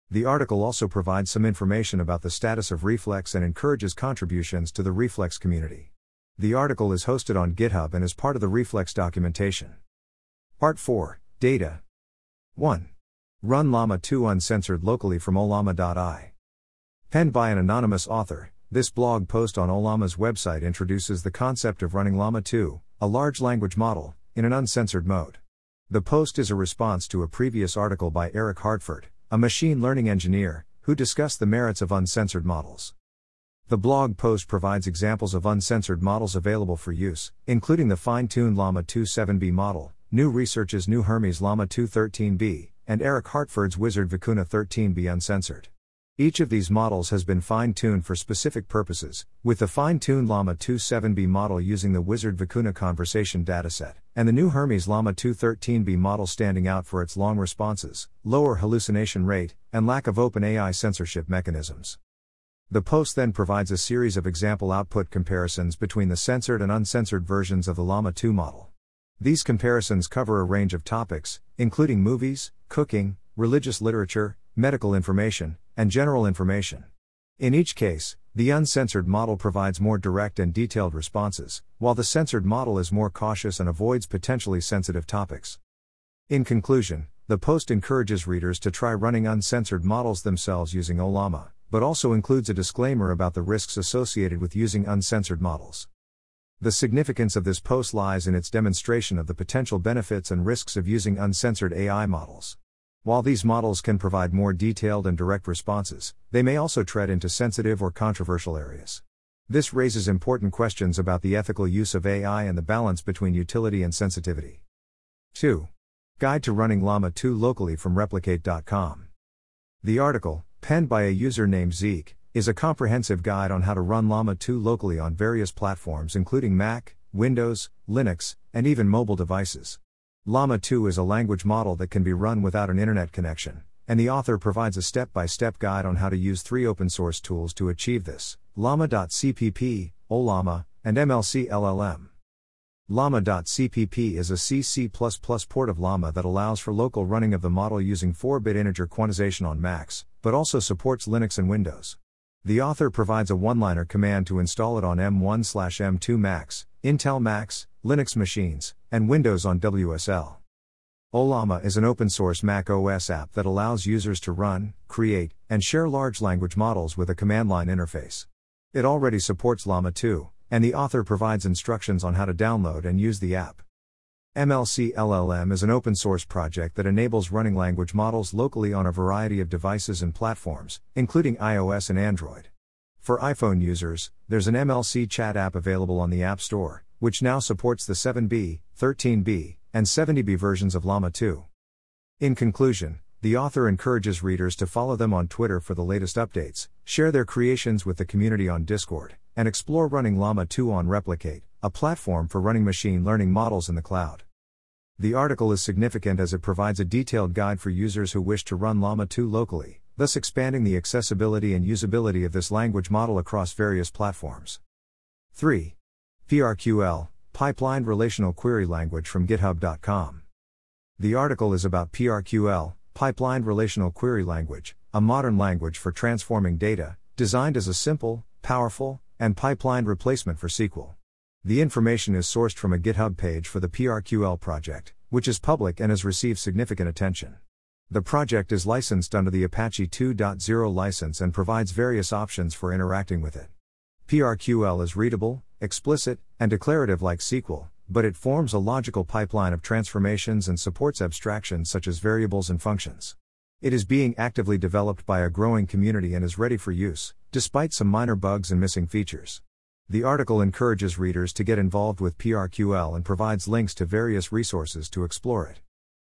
The article also provides some information about the status of Reflex and encourages contributions to the Reflex community. The article is hosted on GitHub and is part of the Reflex documentation. Part 4 Data 1. Run Llama 2 uncensored locally from ollama.i. Penned by an anonymous author, this blog post on Ollama's website introduces the concept of running Llama 2, a large language model, in an uncensored mode. The post is a response to a previous article by Eric Hartford, a machine learning engineer, who discussed the merits of uncensored models. The blog post provides examples of uncensored models available for use, including the fine tuned Llama 2 7b model, Nous Research's Nous Hermes Llama 2 13b, and Eric Hartford's Wizard Vicuna 13b uncensored. Each of these models has been fine tuned for specific purposes, with the fine tuned Llama 2 7b model using the Wizard Vicuna conversation dataset, and the Nous Hermes Llama 2 13b model standing out for its long responses, lower hallucination rate, and lack of OpenAI censorship mechanisms. The post then provides a series of example output comparisons between the censored and uncensored versions of the Llama 2 model. These comparisons cover a range of topics, including movies, cooking, religious literature, medical information, and general information. In each case, the uncensored model provides more direct and detailed responses, while the censored model is more cautious and avoids potentially sensitive topics. In conclusion, the post encourages readers to try running uncensored models themselves using Ollama, but also includes a disclaimer about the risks associated with using uncensored models. The significance of this post lies in its demonstration of the potential benefits and risks of using uncensored AI models. While these models can provide more detailed and direct responses, they may also tread into sensitive or controversial areas. This raises important questions about the ethical use of AI and the balance between utility and sensitivity. 2. Guide to Running Llama 2 Locally from Replicate.com. The article, penned by a user named Zeke, is a comprehensive guide on how to run Llama 2 locally on various platforms including Mac, Windows, Linux, and even mobile devices. Llama 2 is a language model that can be run without an internet connection, and the author provides a step by step guide on how to use three open source tools to achieve this Llama.cpp, Ollama, and MLC LLM. Llama.cpp is a CC++ port of Llama that allows for local running of the model using 4 bit integer quantization on Macs, but also supports Linux and Windows. The author provides a one liner command to install it on M1 M2 Macs, Intel Macs, Linux machines, and Windows on WSL. Ollama is an open source Mac OS app that allows users to run, create, and share large language models with a command line interface. It already supports Llama 2, and the author provides instructions on how to download and use the app. MLC LLM is an open source project that enables running language models locally on a variety of devices and platforms, including iOS and Android. For iPhone users, there's an MLC chat app available on the App Store, which now supports the 7B, 13B, and 70B versions of Llama 2. In conclusion, the author encourages readers to follow them on Twitter for the latest updates, share their creations with the community on Discord, and explore running Llama 2 on Replicate, a platform for running machine learning models in the cloud. The article is significant as it provides a detailed guide for users who wish to run Llama 2 locally, thus expanding the accessibility and usability of this language model across various platforms. 3. PRQL, Pipelined Relational Query Language from GitHub.com. The article is about PRQL, Pipelined Relational Query Language, a modern language for transforming data, designed as a simple, powerful, and pipelined replacement for SQL. The information is sourced from a GitHub page for the PRQL project, which is public and has received significant attention. The project is licensed under the Apache 2.0 license and provides various options for interacting with it. PRQL is readable, explicit, and declarative like SQL, but it forms a logical pipeline of transformations and supports abstractions such as variables and functions. It is being actively developed by a growing community and is ready for use, despite some minor bugs and missing features. The article encourages readers to get involved with PRQL and provides links to various resources to explore it.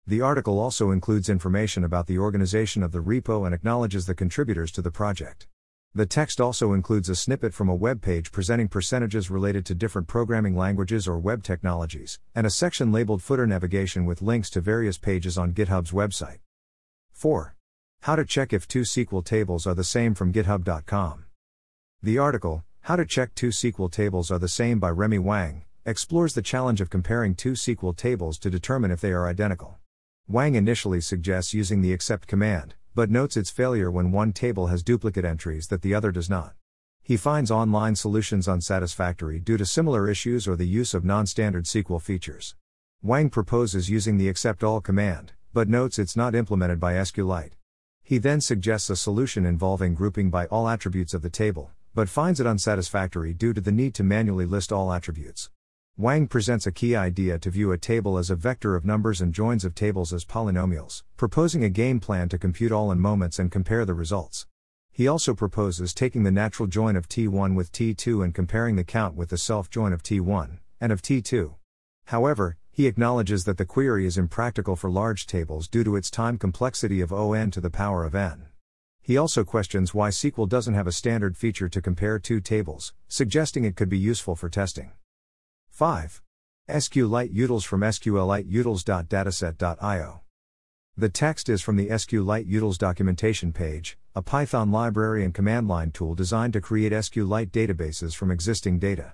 The article also includes information about the organization of the repo and acknowledges the contributors to the project. The text also includes a snippet from a web page presenting percentages related to different programming languages or web technologies, and a section labeled Footer Navigation with links to various pages on GitHub's website. 4. How to check if two SQL tables are the same from GitHub.com. The article, How to check two SQL tables are the same by Remy Wang, explores the challenge of comparing two SQL tables to determine if they are identical. Wang initially suggests using the except command, but notes its failure when one table has duplicate entries that the other does not. He finds online solutions unsatisfactory due to similar issues or the use of non standard SQL features. Wang proposes using the except all command, but notes it's not implemented by SQLite. He then suggests a solution involving grouping by all attributes of the table, but finds it unsatisfactory due to the need to manually list all attributes. Wang presents a key idea to view a table as a vector of numbers and joins of tables as polynomials, proposing a game plan to compute all in moments and compare the results. He also proposes taking the natural join of T1 with T2 and comparing the count with the self join of T1 and of T2. However, he acknowledges that the query is impractical for large tables due to its time complexity of on to the power of n. He also questions why SQL doesn't have a standard feature to compare two tables, suggesting it could be useful for testing. 5. SQLite utils from sqlite The text is from the SQLite utils documentation page, a Python library and command line tool designed to create SQLite databases from existing data.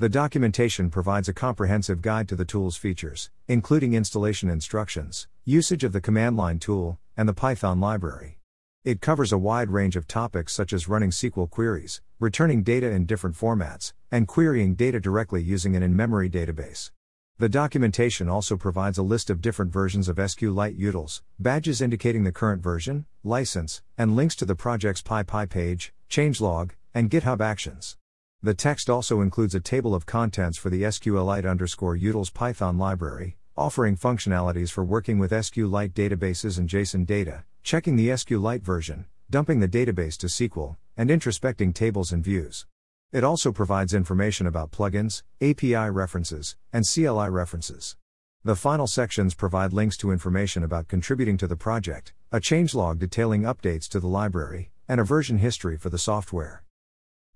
The documentation provides a comprehensive guide to the tool's features, including installation instructions, usage of the command line tool, and the Python library. It covers a wide range of topics such as running SQL queries, returning data in different formats, and querying data directly using an in memory database. The documentation also provides a list of different versions of SQLite utils, badges indicating the current version, license, and links to the project's PyPI page, changelog, and GitHub actions. The text also includes a table of contents for the SQLite underscore utils Python library, offering functionalities for working with SQLite databases and JSON data, checking the SQLite version, dumping the database to SQL, and introspecting tables and views. It also provides information about plugins, API references, and CLI references. The final sections provide links to information about contributing to the project, a changelog detailing updates to the library, and a version history for the software.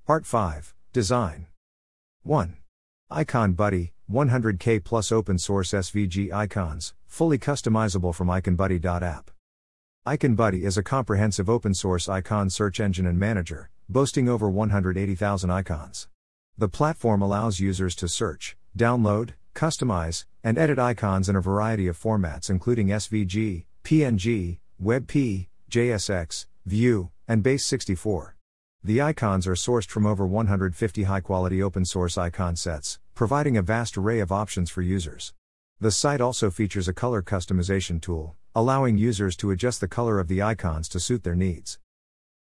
Part 5 Design 1. Icon Buddy 100k plus open source SVG icons, fully customizable from iconbuddy.app. IconBuddy is a comprehensive open source icon search engine and manager, boasting over 180,000 icons. The platform allows users to search, download, customize, and edit icons in a variety of formats including SVG, PNG, WebP, JSX, Vue, and Base64. The icons are sourced from over 150 high quality open source icon sets, providing a vast array of options for users. The site also features a color customization tool, allowing users to adjust the color of the icons to suit their needs.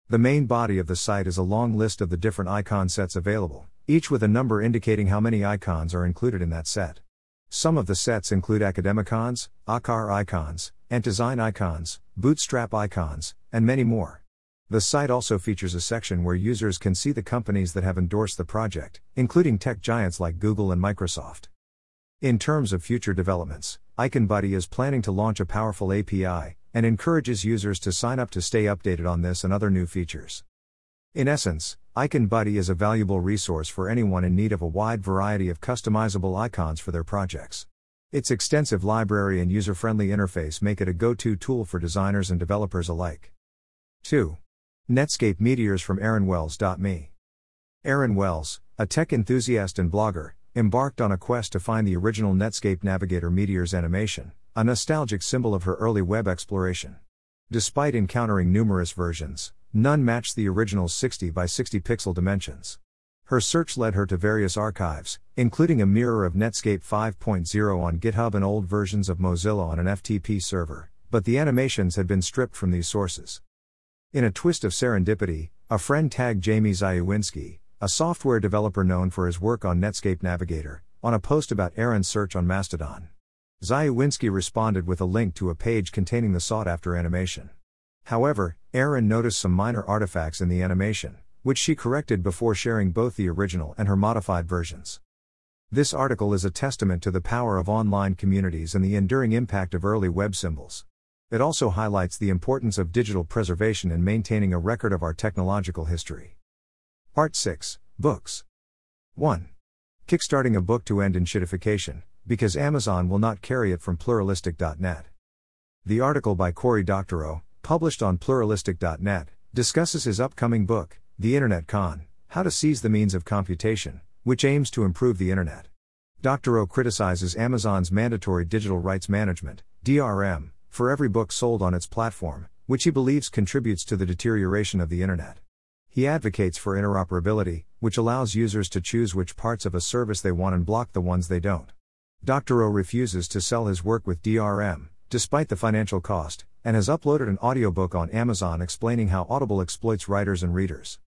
The main body of the site is a long list of the different icon sets available, each with a number indicating how many icons are included in that set. Some of the sets include Academicons, Akar icons, Antdesign icons, Bootstrap icons, and many more. The site also features a section where users can see the companies that have endorsed the project, including tech giants like Google and Microsoft. In terms of future developments, IconBuddy is planning to launch a powerful API and encourages users to sign up to stay updated on this and other new features. In essence, IconBuddy is a valuable resource for anyone in need of a wide variety of customizable icons for their projects. Its extensive library and user friendly interface make it a go to tool for designers and developers alike. 2. Netscape Meteors from Aaron AaronWells.me. Aaron Wells, a tech enthusiast and blogger, embarked on a quest to find the original Netscape Navigator Meteors animation, a nostalgic symbol of her early web exploration. Despite encountering numerous versions, none matched the original's 60 by 60 pixel dimensions. Her search led her to various archives, including a mirror of Netscape 5.0 on GitHub and old versions of Mozilla on an FTP server, but the animations had been stripped from these sources. In a twist of serendipity, a friend tagged Jamie Zawinski, a software developer known for his work on Netscape Navigator, on a post about Aaron's search on Mastodon. Zajewinski responded with a link to a page containing the sought after animation. However, Aaron noticed some minor artifacts in the animation, which she corrected before sharing both the original and her modified versions. This article is a testament to the power of online communities and the enduring impact of early web symbols. It also highlights the importance of digital preservation and maintaining a record of our technological history. Part 6 Books 1. Kickstarting a book to end enshittification, because Amazon will not carry it from pluralistic.net. The article by Cory Doctorow, published on pluralistic.net, discusses his upcoming book, The Internet Con How to Seize the Means of Computation, which aims to improve the Internet. Doctorow criticizes Amazon's mandatory digital rights management, DRM, for every book sold on its platform, which he believes contributes to the deterioration of the Internet. He advocates for interoperability, which allows users to choose which parts of a service they want and block the ones they don't. Doctorow refuses to sell his work with DRM, despite the financial cost, and has uploaded an audiobook on Amazon explaining how Audible exploits writers and readers.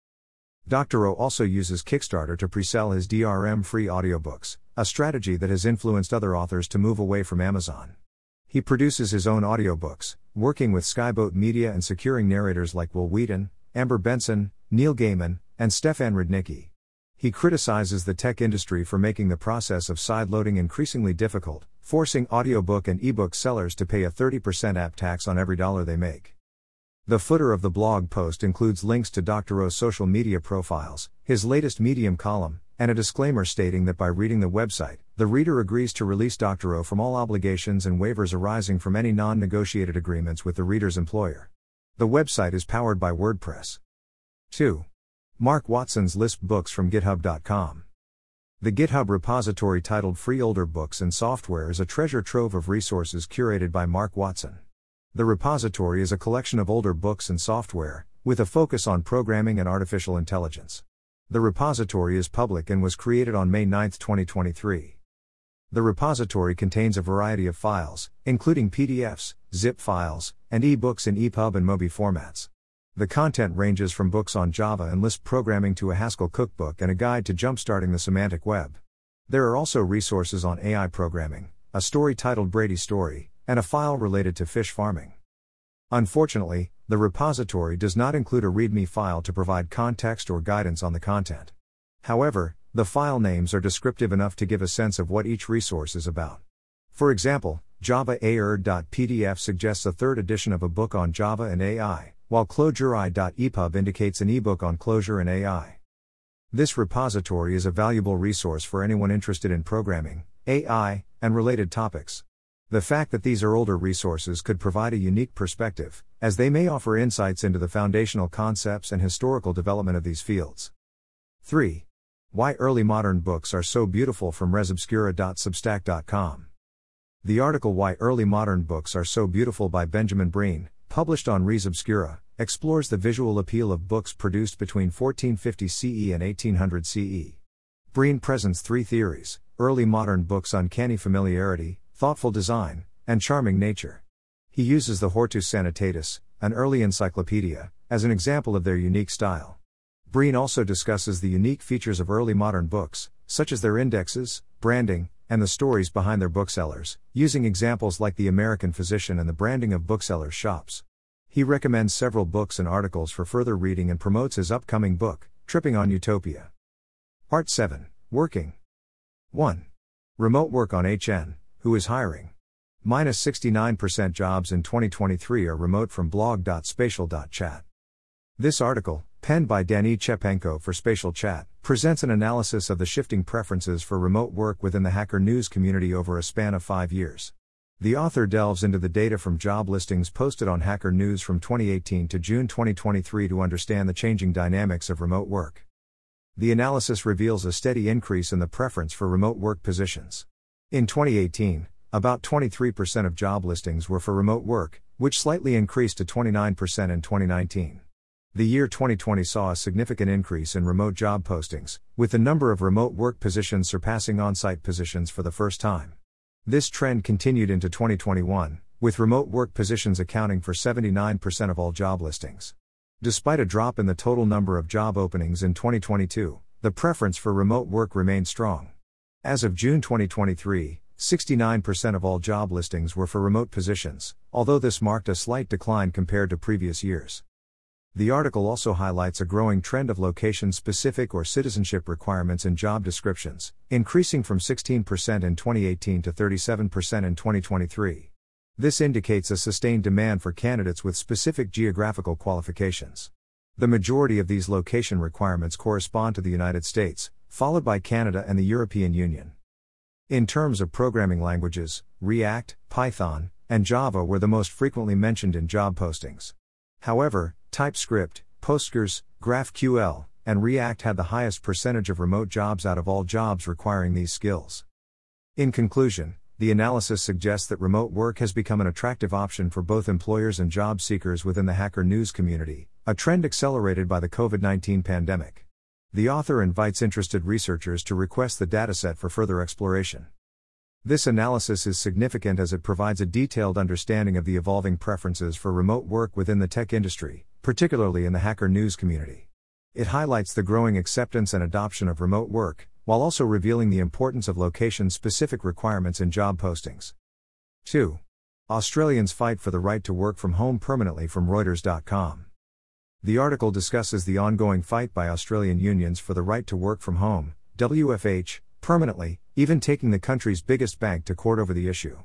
Doctorow also uses Kickstarter to pre-sell his DRM free audiobooks, a strategy that has influenced other authors to move away from Amazon. He produces his own audiobooks, working with Skyboat Media and securing narrators like Wil Wheaton, Amber Benson, Neil Gaiman, and Stefan Rudnicki. He criticizes the tech industry for making the process of sideloading increasingly difficult, forcing audiobook and ebook sellers to pay a 30% app tax on every dollar they make. The footer of the blog post includes links to Dr. Doctorow's social media profiles, his latest Medium column, and a disclaimer stating that by reading the website, the reader agrees to release Doctorow from all obligations and waivers arising from any non negotiated agreements with the reader's employer. The website is powered by WordPress. 2. Mark Watson's Lisp Books from GitHub.com. The GitHub repository titled Free Older Books and Software is a treasure trove of resources curated by Mark Watson. The repository is a collection of older books and software, with a focus on programming and artificial intelligence. The repository is public and was created on May 9, 2023. The repository contains a variety of files, including PDFs, zip files, and ebooks in EPUB and MOBI formats. The content ranges from books on Java and Lisp programming to a Haskell cookbook and a guide to jumpstarting the semantic web. There are also resources on AI programming, a story titled Brady Story, and a file related to fish farming. Unfortunately, the repository does not include a README file to provide context or guidance on the content. However, the file names are descriptive enough to give a sense of what each resource is about. For example, Java AR.pdf suggests a third edition of a book on Java and AI, while ClojureI.epub indicates an ebook on Clojure and AI. This repository is a valuable resource for anyone interested in programming, AI, and related topics. The fact that these are older resources could provide a unique perspective, as they may offer insights into the foundational concepts and historical development of these fields. 3. Why Early Modern Books Are So Beautiful from ResObscura.substack.com. The article Why Early Modern Books Are So Beautiful by Benjamin Breen, published on Res Obscura, explores the visual appeal of books produced between 1450 CE and 1800 CE. Breen presents three theories early modern books' uncanny familiarity, thoughtful design, and charming nature. He uses the Hortus Sanitatis, an early encyclopedia, as an example of their unique style. Breen also discusses the unique features of early modern books, such as their indexes, branding, and the stories behind their booksellers, using examples like the American Physician and the branding of booksellers' shops. He recommends several books and articles for further reading and promotes his upcoming book, Tripping on Utopia. Part 7 Working 1. Remote work on HN. Who is hiring? Minus 69% jobs in 2023 are remote from blog.spatial.chat. This article, penned by Danny Chepenko for Spatial Chat, presents an analysis of the shifting preferences for remote work within the Hacker News community over a span of five years. The author delves into the data from job listings posted on Hacker News from 2018 to June 2023 to understand the changing dynamics of remote work. The analysis reveals a steady increase in the preference for remote work positions. In 2018, about 23% of job listings were for remote work, which slightly increased to 29% in 2019. The year 2020 saw a significant increase in remote job postings, with the number of remote work positions surpassing on site positions for the first time. This trend continued into 2021, with remote work positions accounting for 79% of all job listings. Despite a drop in the total number of job openings in 2022, the preference for remote work remained strong. As of June 2023, 69% of all job listings were for remote positions, although this marked a slight decline compared to previous years. The article also highlights a growing trend of location specific or citizenship requirements in job descriptions, increasing from 16% in 2018 to 37% in 2023. This indicates a sustained demand for candidates with specific geographical qualifications. The majority of these location requirements correspond to the United States, followed by Canada and the European Union. In terms of programming languages, React, Python, and Java were the most frequently mentioned in job postings. However, TypeScript, Postgres, GraphQL, and React had the highest percentage of remote jobs out of all jobs requiring these skills. In conclusion, the analysis suggests that remote work has become an attractive option for both employers and job seekers within the hacker news community, a trend accelerated by the COVID 19 pandemic. The author invites interested researchers to request the dataset for further exploration. This analysis is significant as it provides a detailed understanding of the evolving preferences for remote work within the tech industry, particularly in the hacker news community. It highlights the growing acceptance and adoption of remote work, while also revealing the importance of location specific requirements in job postings. 2. Australians fight for the right to work from home permanently from Reuters.com. The article discusses the ongoing fight by Australian unions for the right to work from home, WFH, permanently, even taking the country's biggest bank to court over the issue.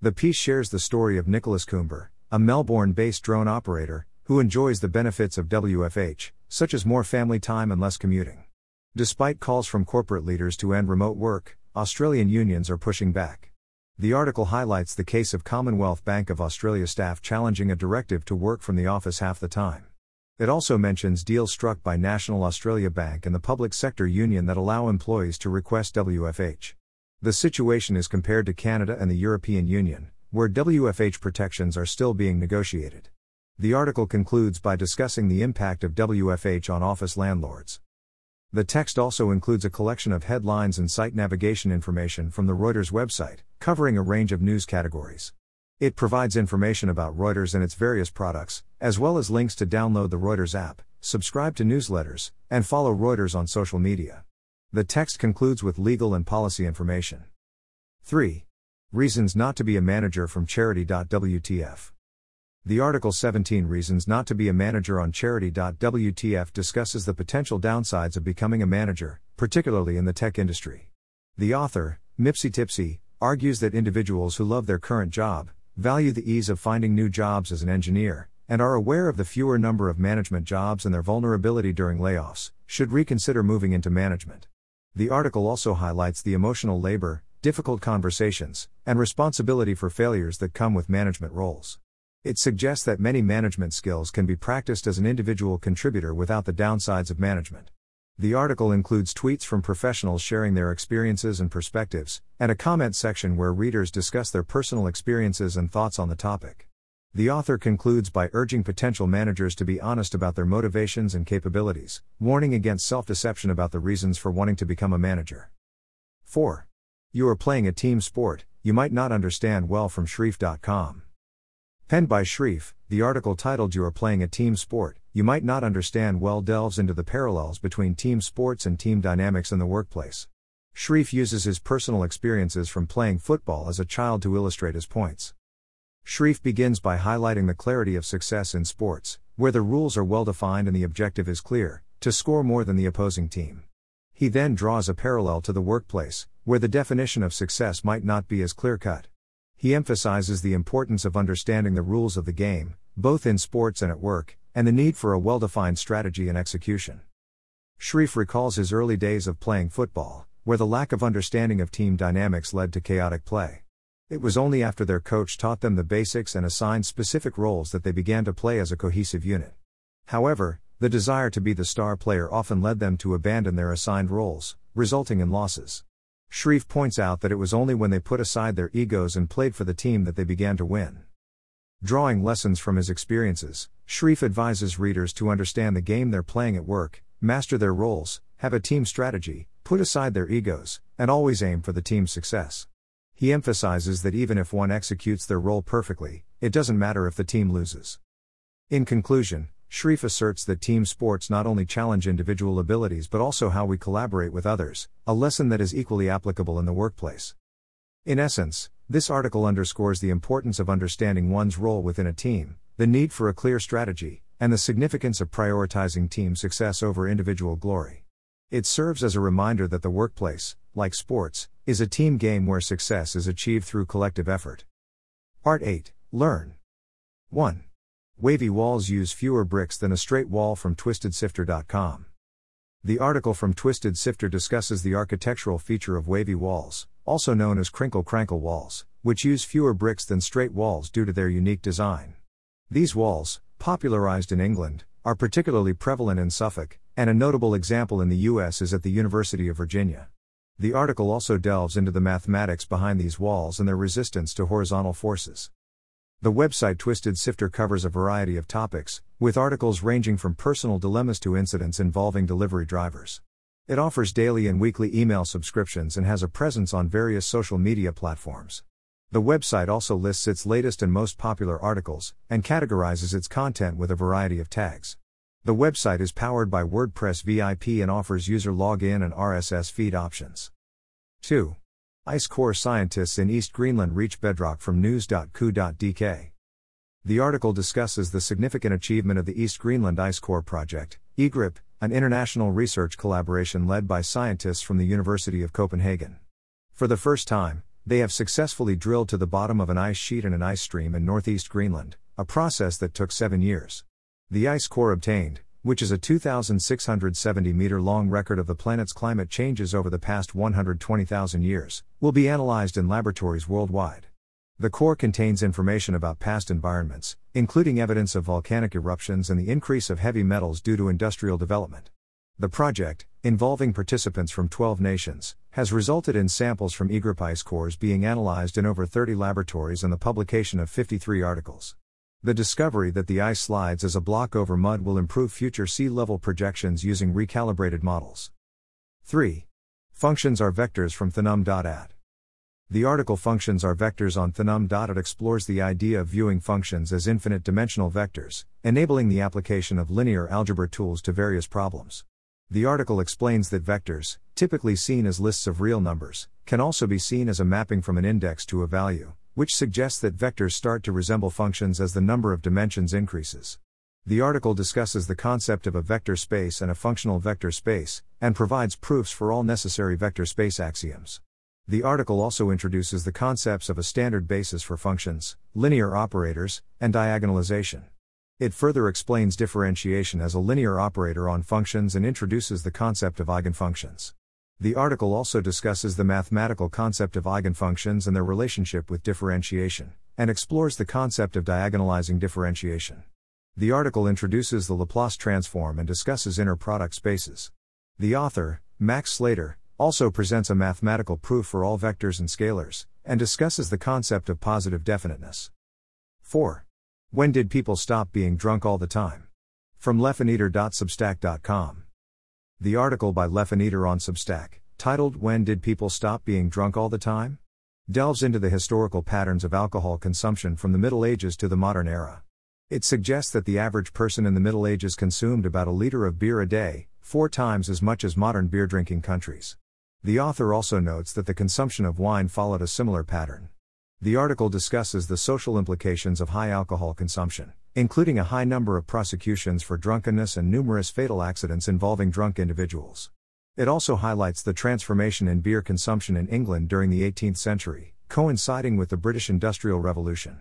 The piece shares the story of Nicholas Coomber, a Melbourne based drone operator, who enjoys the benefits of WFH, such as more family time and less commuting. Despite calls from corporate leaders to end remote work, Australian unions are pushing back. The article highlights the case of Commonwealth Bank of Australia staff challenging a directive to work from the office half the time. It also mentions deals struck by National Australia Bank and the Public Sector Union that allow employees to request WFH. The situation is compared to Canada and the European Union, where WFH protections are still being negotiated. The article concludes by discussing the impact of WFH on office landlords. The text also includes a collection of headlines and site navigation information from the Reuters website, covering a range of news categories. It provides information about Reuters and its various products, as well as links to download the Reuters app, subscribe to newsletters, and follow Reuters on social media. The text concludes with legal and policy information. 3. Reasons not to be a manager from charity.wtf. The Article 17 Reasons Not to Be a Manager on Charity.wtf discusses the potential downsides of becoming a manager, particularly in the tech industry. The author, Mipsy Tipsy, argues that individuals who love their current job, value the ease of finding new jobs as an engineer, and are aware of the fewer number of management jobs and their vulnerability during layoffs, should reconsider moving into management. The article also highlights the emotional labor, difficult conversations, and responsibility for failures that come with management roles. It suggests that many management skills can be practiced as an individual contributor without the downsides of management. The article includes tweets from professionals sharing their experiences and perspectives, and a comment section where readers discuss their personal experiences and thoughts on the topic. The author concludes by urging potential managers to be honest about their motivations and capabilities, warning against self deception about the reasons for wanting to become a manager. 4. You are playing a team sport, you might not understand well from Shrieff.com. Penned by Shrieff, the article titled You Are Playing a Team Sport, You Might Not Understand Well delves into the parallels between team sports and team dynamics in the workplace. Shrieff uses his personal experiences from playing football as a child to illustrate his points. Shrieff begins by highlighting the clarity of success in sports, where the rules are well defined and the objective is clear to score more than the opposing team. He then draws a parallel to the workplace, where the definition of success might not be as clear cut. He emphasizes the importance of understanding the rules of the game, both in sports and at work, and the need for a well defined strategy and execution. Shrieff recalls his early days of playing football, where the lack of understanding of team dynamics led to chaotic play. It was only after their coach taught them the basics and assigned specific roles that they began to play as a cohesive unit. However, the desire to be the star player often led them to abandon their assigned roles, resulting in losses. Shrieff points out that it was only when they put aside their egos and played for the team that they began to win. Drawing lessons from his experiences, Shrieff advises readers to understand the game they're playing at work, master their roles, have a team strategy, put aside their egos, and always aim for the team's success. He emphasizes that even if one executes their role perfectly, it doesn't matter if the team loses. In conclusion, Shrieff asserts that team sports not only challenge individual abilities but also how we collaborate with others, a lesson that is equally applicable in the workplace. In essence, this article underscores the importance of understanding one's role within a team, the need for a clear strategy, and the significance of prioritizing team success over individual glory. It serves as a reminder that the workplace, like sports, is a team game where success is achieved through collective effort. Part 8 Learn 1. Wavy walls use fewer bricks than a straight wall from twistedsifter.com. The article from Twisted Sifter discusses the architectural feature of wavy walls, also known as crinkle crankle walls, which use fewer bricks than straight walls due to their unique design. These walls, popularized in England, are particularly prevalent in Suffolk, and a notable example in the US is at the University of Virginia. The article also delves into the mathematics behind these walls and their resistance to horizontal forces. The website Twisted Sifter covers a variety of topics, with articles ranging from personal dilemmas to incidents involving delivery drivers. It offers daily and weekly email subscriptions and has a presence on various social media platforms. The website also lists its latest and most popular articles, and categorizes its content with a variety of tags. The website is powered by WordPress VIP and offers user login and RSS feed options. 2. Ice core scientists in East Greenland reach bedrock from news.ku.dk. The article discusses the significant achievement of the East Greenland Ice Core Project, EGRIP, an international research collaboration led by scientists from the University of Copenhagen. For the first time, they have successfully drilled to the bottom of an ice sheet and an ice stream in northeast Greenland, a process that took seven years. The ice core obtained, which is a 2,670 meter long record of the planet's climate changes over the past 120,000 years, will be analyzed in laboratories worldwide. The core contains information about past environments, including evidence of volcanic eruptions and the increase of heavy metals due to industrial development. The project, involving participants from 12 nations, has resulted in samples from EGRIP ice cores being analyzed in over 30 laboratories and the publication of 53 articles. The discovery that the ice slides as a block over mud will improve future sea level projections using recalibrated models. 3. Functions are vectors from thenumb.at. The article Functions are vectors on thenumb.at explores the idea of viewing functions as infinite dimensional vectors, enabling the application of linear algebra tools to various problems. The article explains that vectors, typically seen as lists of real numbers, can also be seen as a mapping from an index to a value which suggests that vectors start to resemble functions as the number of dimensions increases. The article discusses the concept of a vector space and a functional vector space, and provides proofs for all necessary vector space axioms. The article also introduces the concepts of a standard basis for functions, linear operators, and diagonalization. It further explains differentiation as a linear operator on functions and introduces the concept of eigenfunctions. The article also discusses the mathematical concept of eigenfunctions and their relationship with differentiation, and explores the concept of diagonalizing differentiation. The article introduces the Laplace transform and discusses inner product spaces. The author, Max Slater, also presents a mathematical proof for all vectors and scalars, and discusses the concept of positive definiteness. 4. When did people stop being drunk all the time? From leffaneater.substack.com. The article by Leffaneater on Substack, titled When Did People Stop Being Drunk All the Time? delves into the historical patterns of alcohol consumption from the Middle Ages to the modern era. It suggests that the average person in the Middle Ages consumed about a liter of beer a day, four times as much as modern beer drinking countries. The author also notes that the consumption of wine followed a similar pattern. The article discusses the social implications of high alcohol consumption including a high number of prosecutions for drunkenness and numerous fatal accidents involving drunk individuals. It also highlights the transformation in beer consumption in England during the 18th century, coinciding with the British Industrial Revolution.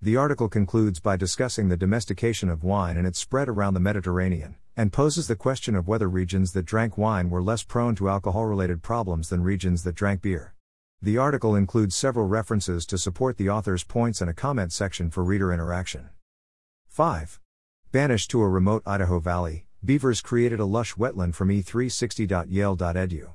The article concludes by discussing the domestication of wine and its spread around the Mediterranean, and poses the question of whether regions that drank wine were less prone to alcohol related problems than regions that drank beer. The article includes several references to support the author's points and a comment section for reader interaction. 5. Banished to a remote Idaho valley, beavers created a lush wetland from e360.yale.edu.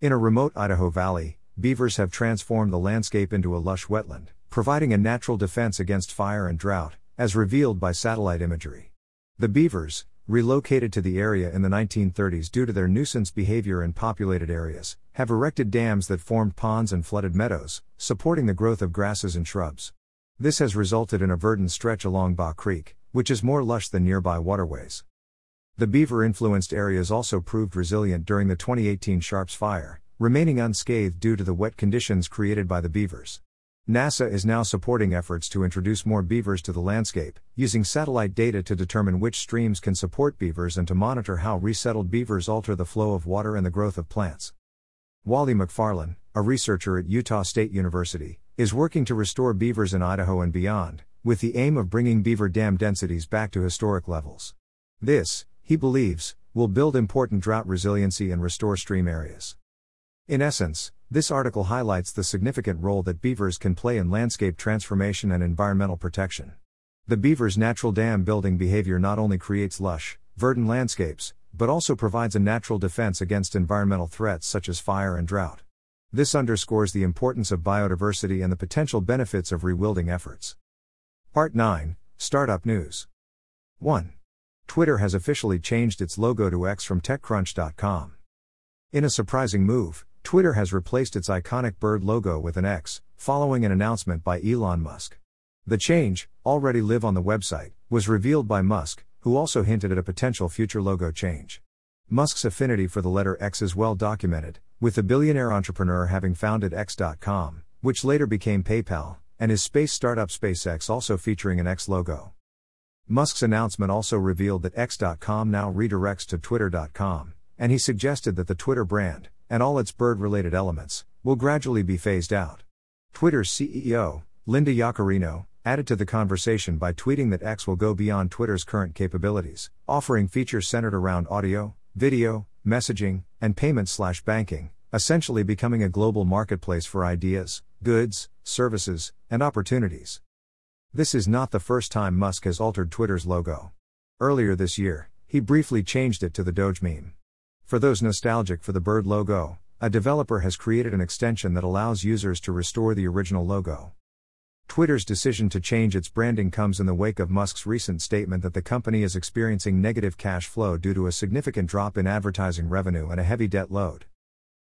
In a remote Idaho valley, beavers have transformed the landscape into a lush wetland, providing a natural defense against fire and drought, as revealed by satellite imagery. The beavers, relocated to the area in the 1930s due to their nuisance behavior in populated areas, have erected dams that formed ponds and flooded meadows, supporting the growth of grasses and shrubs. This has resulted in a verdant stretch along Baugh Creek, which is more lush than nearby waterways. The beaver influenced areas also proved resilient during the 2018 Sharps fire, remaining unscathed due to the wet conditions created by the beavers. NASA is now supporting efforts to introduce more beavers to the landscape, using satellite data to determine which streams can support beavers and to monitor how resettled beavers alter the flow of water and the growth of plants. Wally McFarlane, a researcher at Utah State University, is working to restore beavers in Idaho and beyond, with the aim of bringing beaver dam densities back to historic levels. This, he believes, will build important drought resiliency and restore stream areas. In essence, this article highlights the significant role that beavers can play in landscape transformation and environmental protection. The beaver's natural dam building behavior not only creates lush, verdant landscapes, but also provides a natural defense against environmental threats such as fire and drought. This underscores the importance of biodiversity and the potential benefits of rewilding efforts. Part 9 Startup News 1. Twitter has officially changed its logo to X from TechCrunch.com. In a surprising move, Twitter has replaced its iconic bird logo with an X, following an announcement by Elon Musk. The change, already live on the website, was revealed by Musk, who also hinted at a potential future logo change. Musk's affinity for the letter X is well documented, with the billionaire entrepreneur having founded X.com, which later became PayPal, and his space startup SpaceX also featuring an X logo. Musk's announcement also revealed that X.com now redirects to Twitter.com, and he suggested that the Twitter brand, and all its bird related elements, will gradually be phased out. Twitter's CEO, Linda Yaccarino, added to the conversation by tweeting that X will go beyond Twitter's current capabilities, offering features centered around audio, video, messaging, and payment slash banking, essentially becoming a global marketplace for ideas, goods, services, and opportunities. This is not the first time Musk has altered Twitter's logo. Earlier this year, he briefly changed it to the Doge meme. For those nostalgic for the bird logo, a developer has created an extension that allows users to restore the original logo. Twitter's decision to change its branding comes in the wake of Musk's recent statement that the company is experiencing negative cash flow due to a significant drop in advertising revenue and a heavy debt load.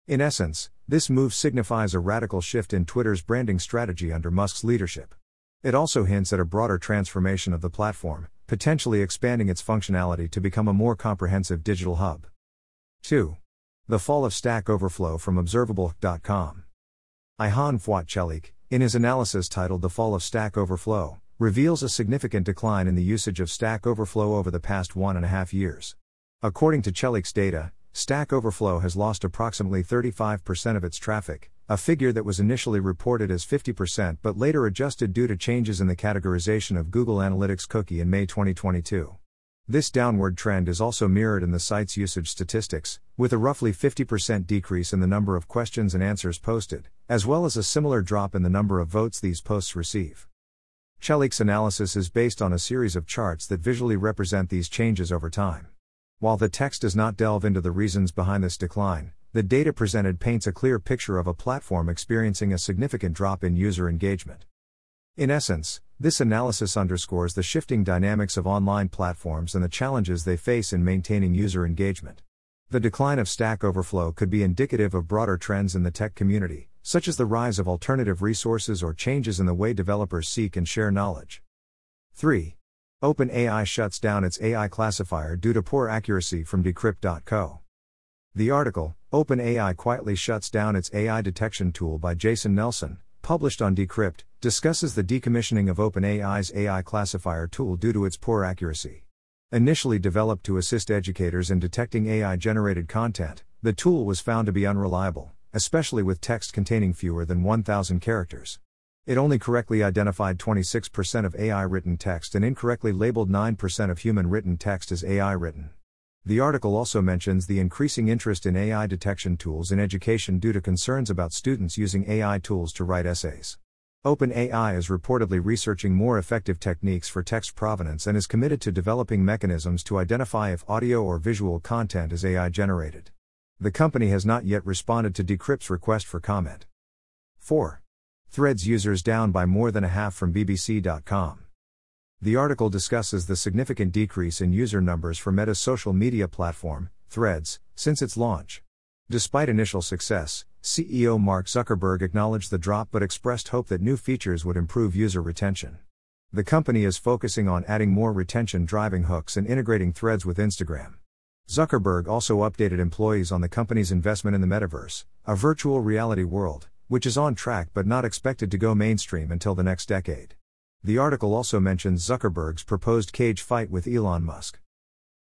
In essence, this move signifies a radical shift in Twitter's branding strategy under Musk's leadership. It also hints at a broader transformation of the platform, potentially expanding its functionality to become a more comprehensive digital hub. 2. The fall of Stack Overflow from Observable.com. Ayhan Fuat Çelik, in his analysis titled The Fall of Stack Overflow, reveals a significant decline in the usage of Stack Overflow over the past one and a half years. According to Çelik's data, Stack Overflow has lost approximately 35% of its traffic, a figure that was initially reported as 50% but later adjusted due to changes in the categorization of Google Analytics cookie in May 2022. This downward trend is also mirrored in the site's usage statistics, with a roughly 50% decrease in the number of questions and answers posted, as well as a similar drop in the number of votes these posts receive. Çelik's analysis is based on a series of charts that visually represent these changes over time. While the text does not delve into the reasons behind this decline, the data presented paints a clear picture of a platform experiencing a significant drop in user engagement. In essence, this analysis underscores the shifting dynamics of online platforms and the challenges they face in maintaining user engagement. The decline of Stack Overflow could be indicative of broader trends in the tech community, such as the rise of alternative resources or changes in the way developers seek and share knowledge. 3. OpenAI shuts down its AI classifier due to poor accuracy from Decrypt.co. The article, OpenAI quietly shuts down its AI detection tool by Jason Nelson, published on Decrypt, discusses the decommissioning of OpenAI's AI classifier tool due to its poor accuracy. Initially developed to assist educators in detecting AI generated content, the tool was found to be unreliable, especially with text containing fewer than 1,000 characters. It only correctly identified 26% of AI written text and incorrectly labeled 9% of human written text as AI written. The article also mentions the increasing interest in AI detection tools in education due to concerns about students using AI tools to write essays. OpenAI is reportedly researching more effective techniques for text provenance and is committed to developing mechanisms to identify if audio or visual content is AI generated. The company has not yet responded to Decrypt's request for comment. 4. Threads users down by more than a half from BBC.com. The article discusses the significant decrease in user numbers for Meta's social media platform, Threads, since its launch. Despite initial success, CEO Mark Zuckerberg acknowledged the drop but expressed hope that new features would improve user retention. The company is focusing on adding more retention driving hooks and integrating threads with Instagram. Zuckerberg also updated employees on the company's investment in the metaverse, a virtual reality world, which is on track but not expected to go mainstream until the next decade. The article also mentions Zuckerberg's proposed cage fight with Elon Musk.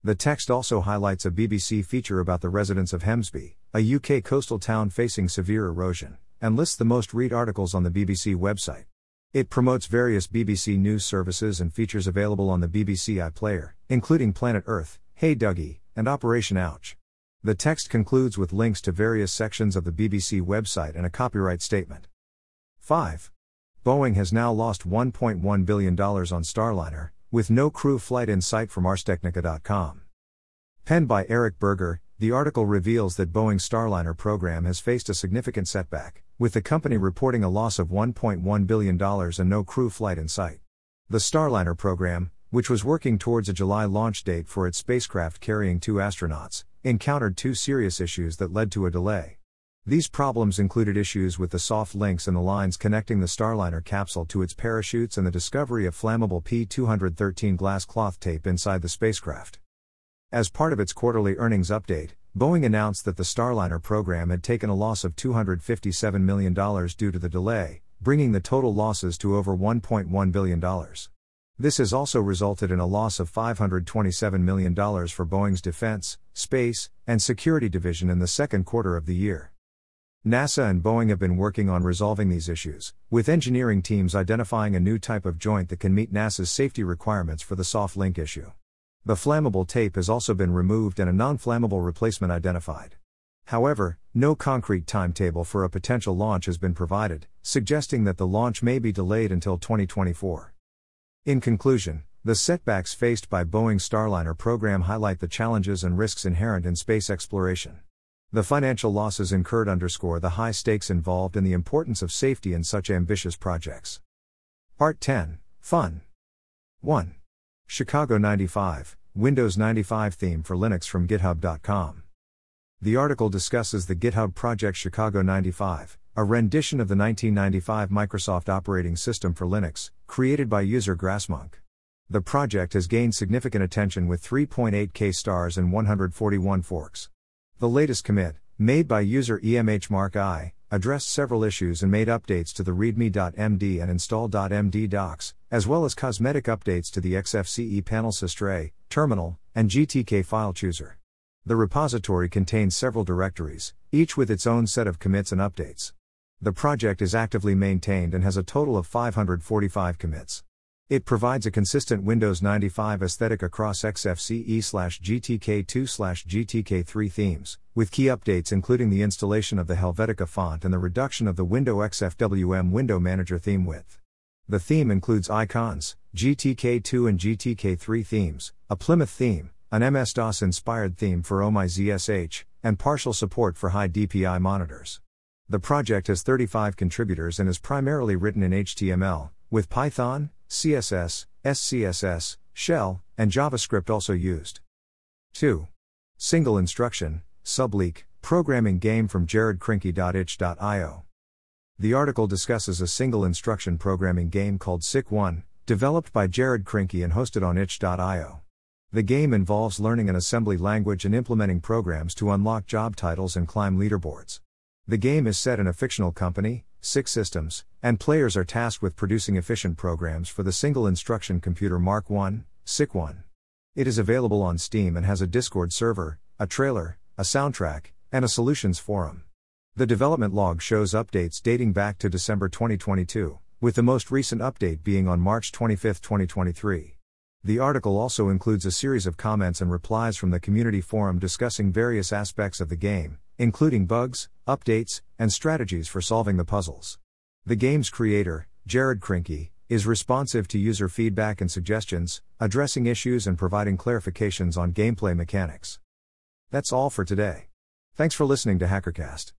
The text also highlights a BBC feature about the residents of Hemsby, a UK coastal town facing severe erosion, and lists the most read articles on the BBC website. It promotes various BBC news services and features available on the BBC iPlayer, including Planet Earth, Hey Duggee, and Operation Ouch. The text concludes with links to various sections of the BBC website and a copyright statement. 5. Boeing has now lost $1.1 billion on Starliner, with no crew flight in sight from ArsTechnica.com. Penned by Eric Berger, the article reveals that Boeing's Starliner program has faced a significant setback, with the company reporting a loss of $1.1 billion and no crew flight in sight. The Starliner program, which was working towards a July launch date for its spacecraft carrying two astronauts, encountered two serious issues that led to a delay. These problems included issues with the soft links and the lines connecting the Starliner capsule to its parachutes and the discovery of flammable P 213 glass cloth tape inside the spacecraft. As part of its quarterly earnings update, Boeing announced that the Starliner program had taken a loss of $257 million due to the delay, bringing the total losses to over $1.1 billion. This has also resulted in a loss of $527 million for Boeing's defense, space, and security division in the second quarter of the year. NASA and Boeing have been working on resolving these issues, with engineering teams identifying a new type of joint that can meet NASA's safety requirements for the soft link issue. The flammable tape has also been removed and a non flammable replacement identified. However, no concrete timetable for a potential launch has been provided, suggesting that the launch may be delayed until 2024. In conclusion, the setbacks faced by Boeing's Starliner program highlight the challenges and risks inherent in space exploration. The financial losses incurred underscore the high stakes involved and the importance of safety in such ambitious projects. Part 10 Fun 1. Chicago 95, Windows 95 theme for Linux from GitHub.com. The article discusses the GitHub Project Chicago 95, a rendition of the 1995 Microsoft operating system for Linux, created by user grassmunk. The project has gained significant attention with 3.8k stars and 141 forks. The latest commit, made by user EMH Mark I, addressed several issues and made updates to the readme.md and install.md docs, as well as cosmetic updates to the XFCE panel systray, terminal, and GTK file chooser. The repository contains several directories, each with its own set of commits and updates. The project is actively maintained and has a total of 545 commits. It provides a consistent Windows 95 aesthetic across XFCE GTK2 GTK3 themes, with key updates including the installation of the Helvetica font and the reduction of the Window XFWM window manager theme width. The theme includes icons, GTK2 and GTK3 themes, a Plymouth theme, an MS DOS inspired theme for OMI ZSH, and partial support for high DPI monitors. The project has 35 contributors and is primarily written in HTML, with Python, CSS, SCSS, Shell, and JavaScript also used. 2. Single instruction, subleq, programming game from jaredkrinke.itch.io. The article discusses a single instruction programming game called SIC-1, developed by Jared Krinke and hosted on itch.io. The game involves learning an assembly language and implementing programs to unlock job titles and climb leaderboards. The game is set in a fictional company, SIC Systems, and players are tasked with producing efficient programs for the single instruction computer Mark I, SIC-1. It is available on Steam and has a Discord server, a trailer, a soundtrack, and a solutions forum. The development log shows updates dating back to December 2022, with the most recent update being on March 25, 2023. The article also includes a series of comments and replies from the community forum discussing various aspects of the game, including bugs, updates, and strategies for solving the puzzles. The game's creator, Jared Krinke, is responsive to user feedback and suggestions, addressing issues and providing clarifications on gameplay mechanics. That's all for today. Thanks for listening to Hackercast.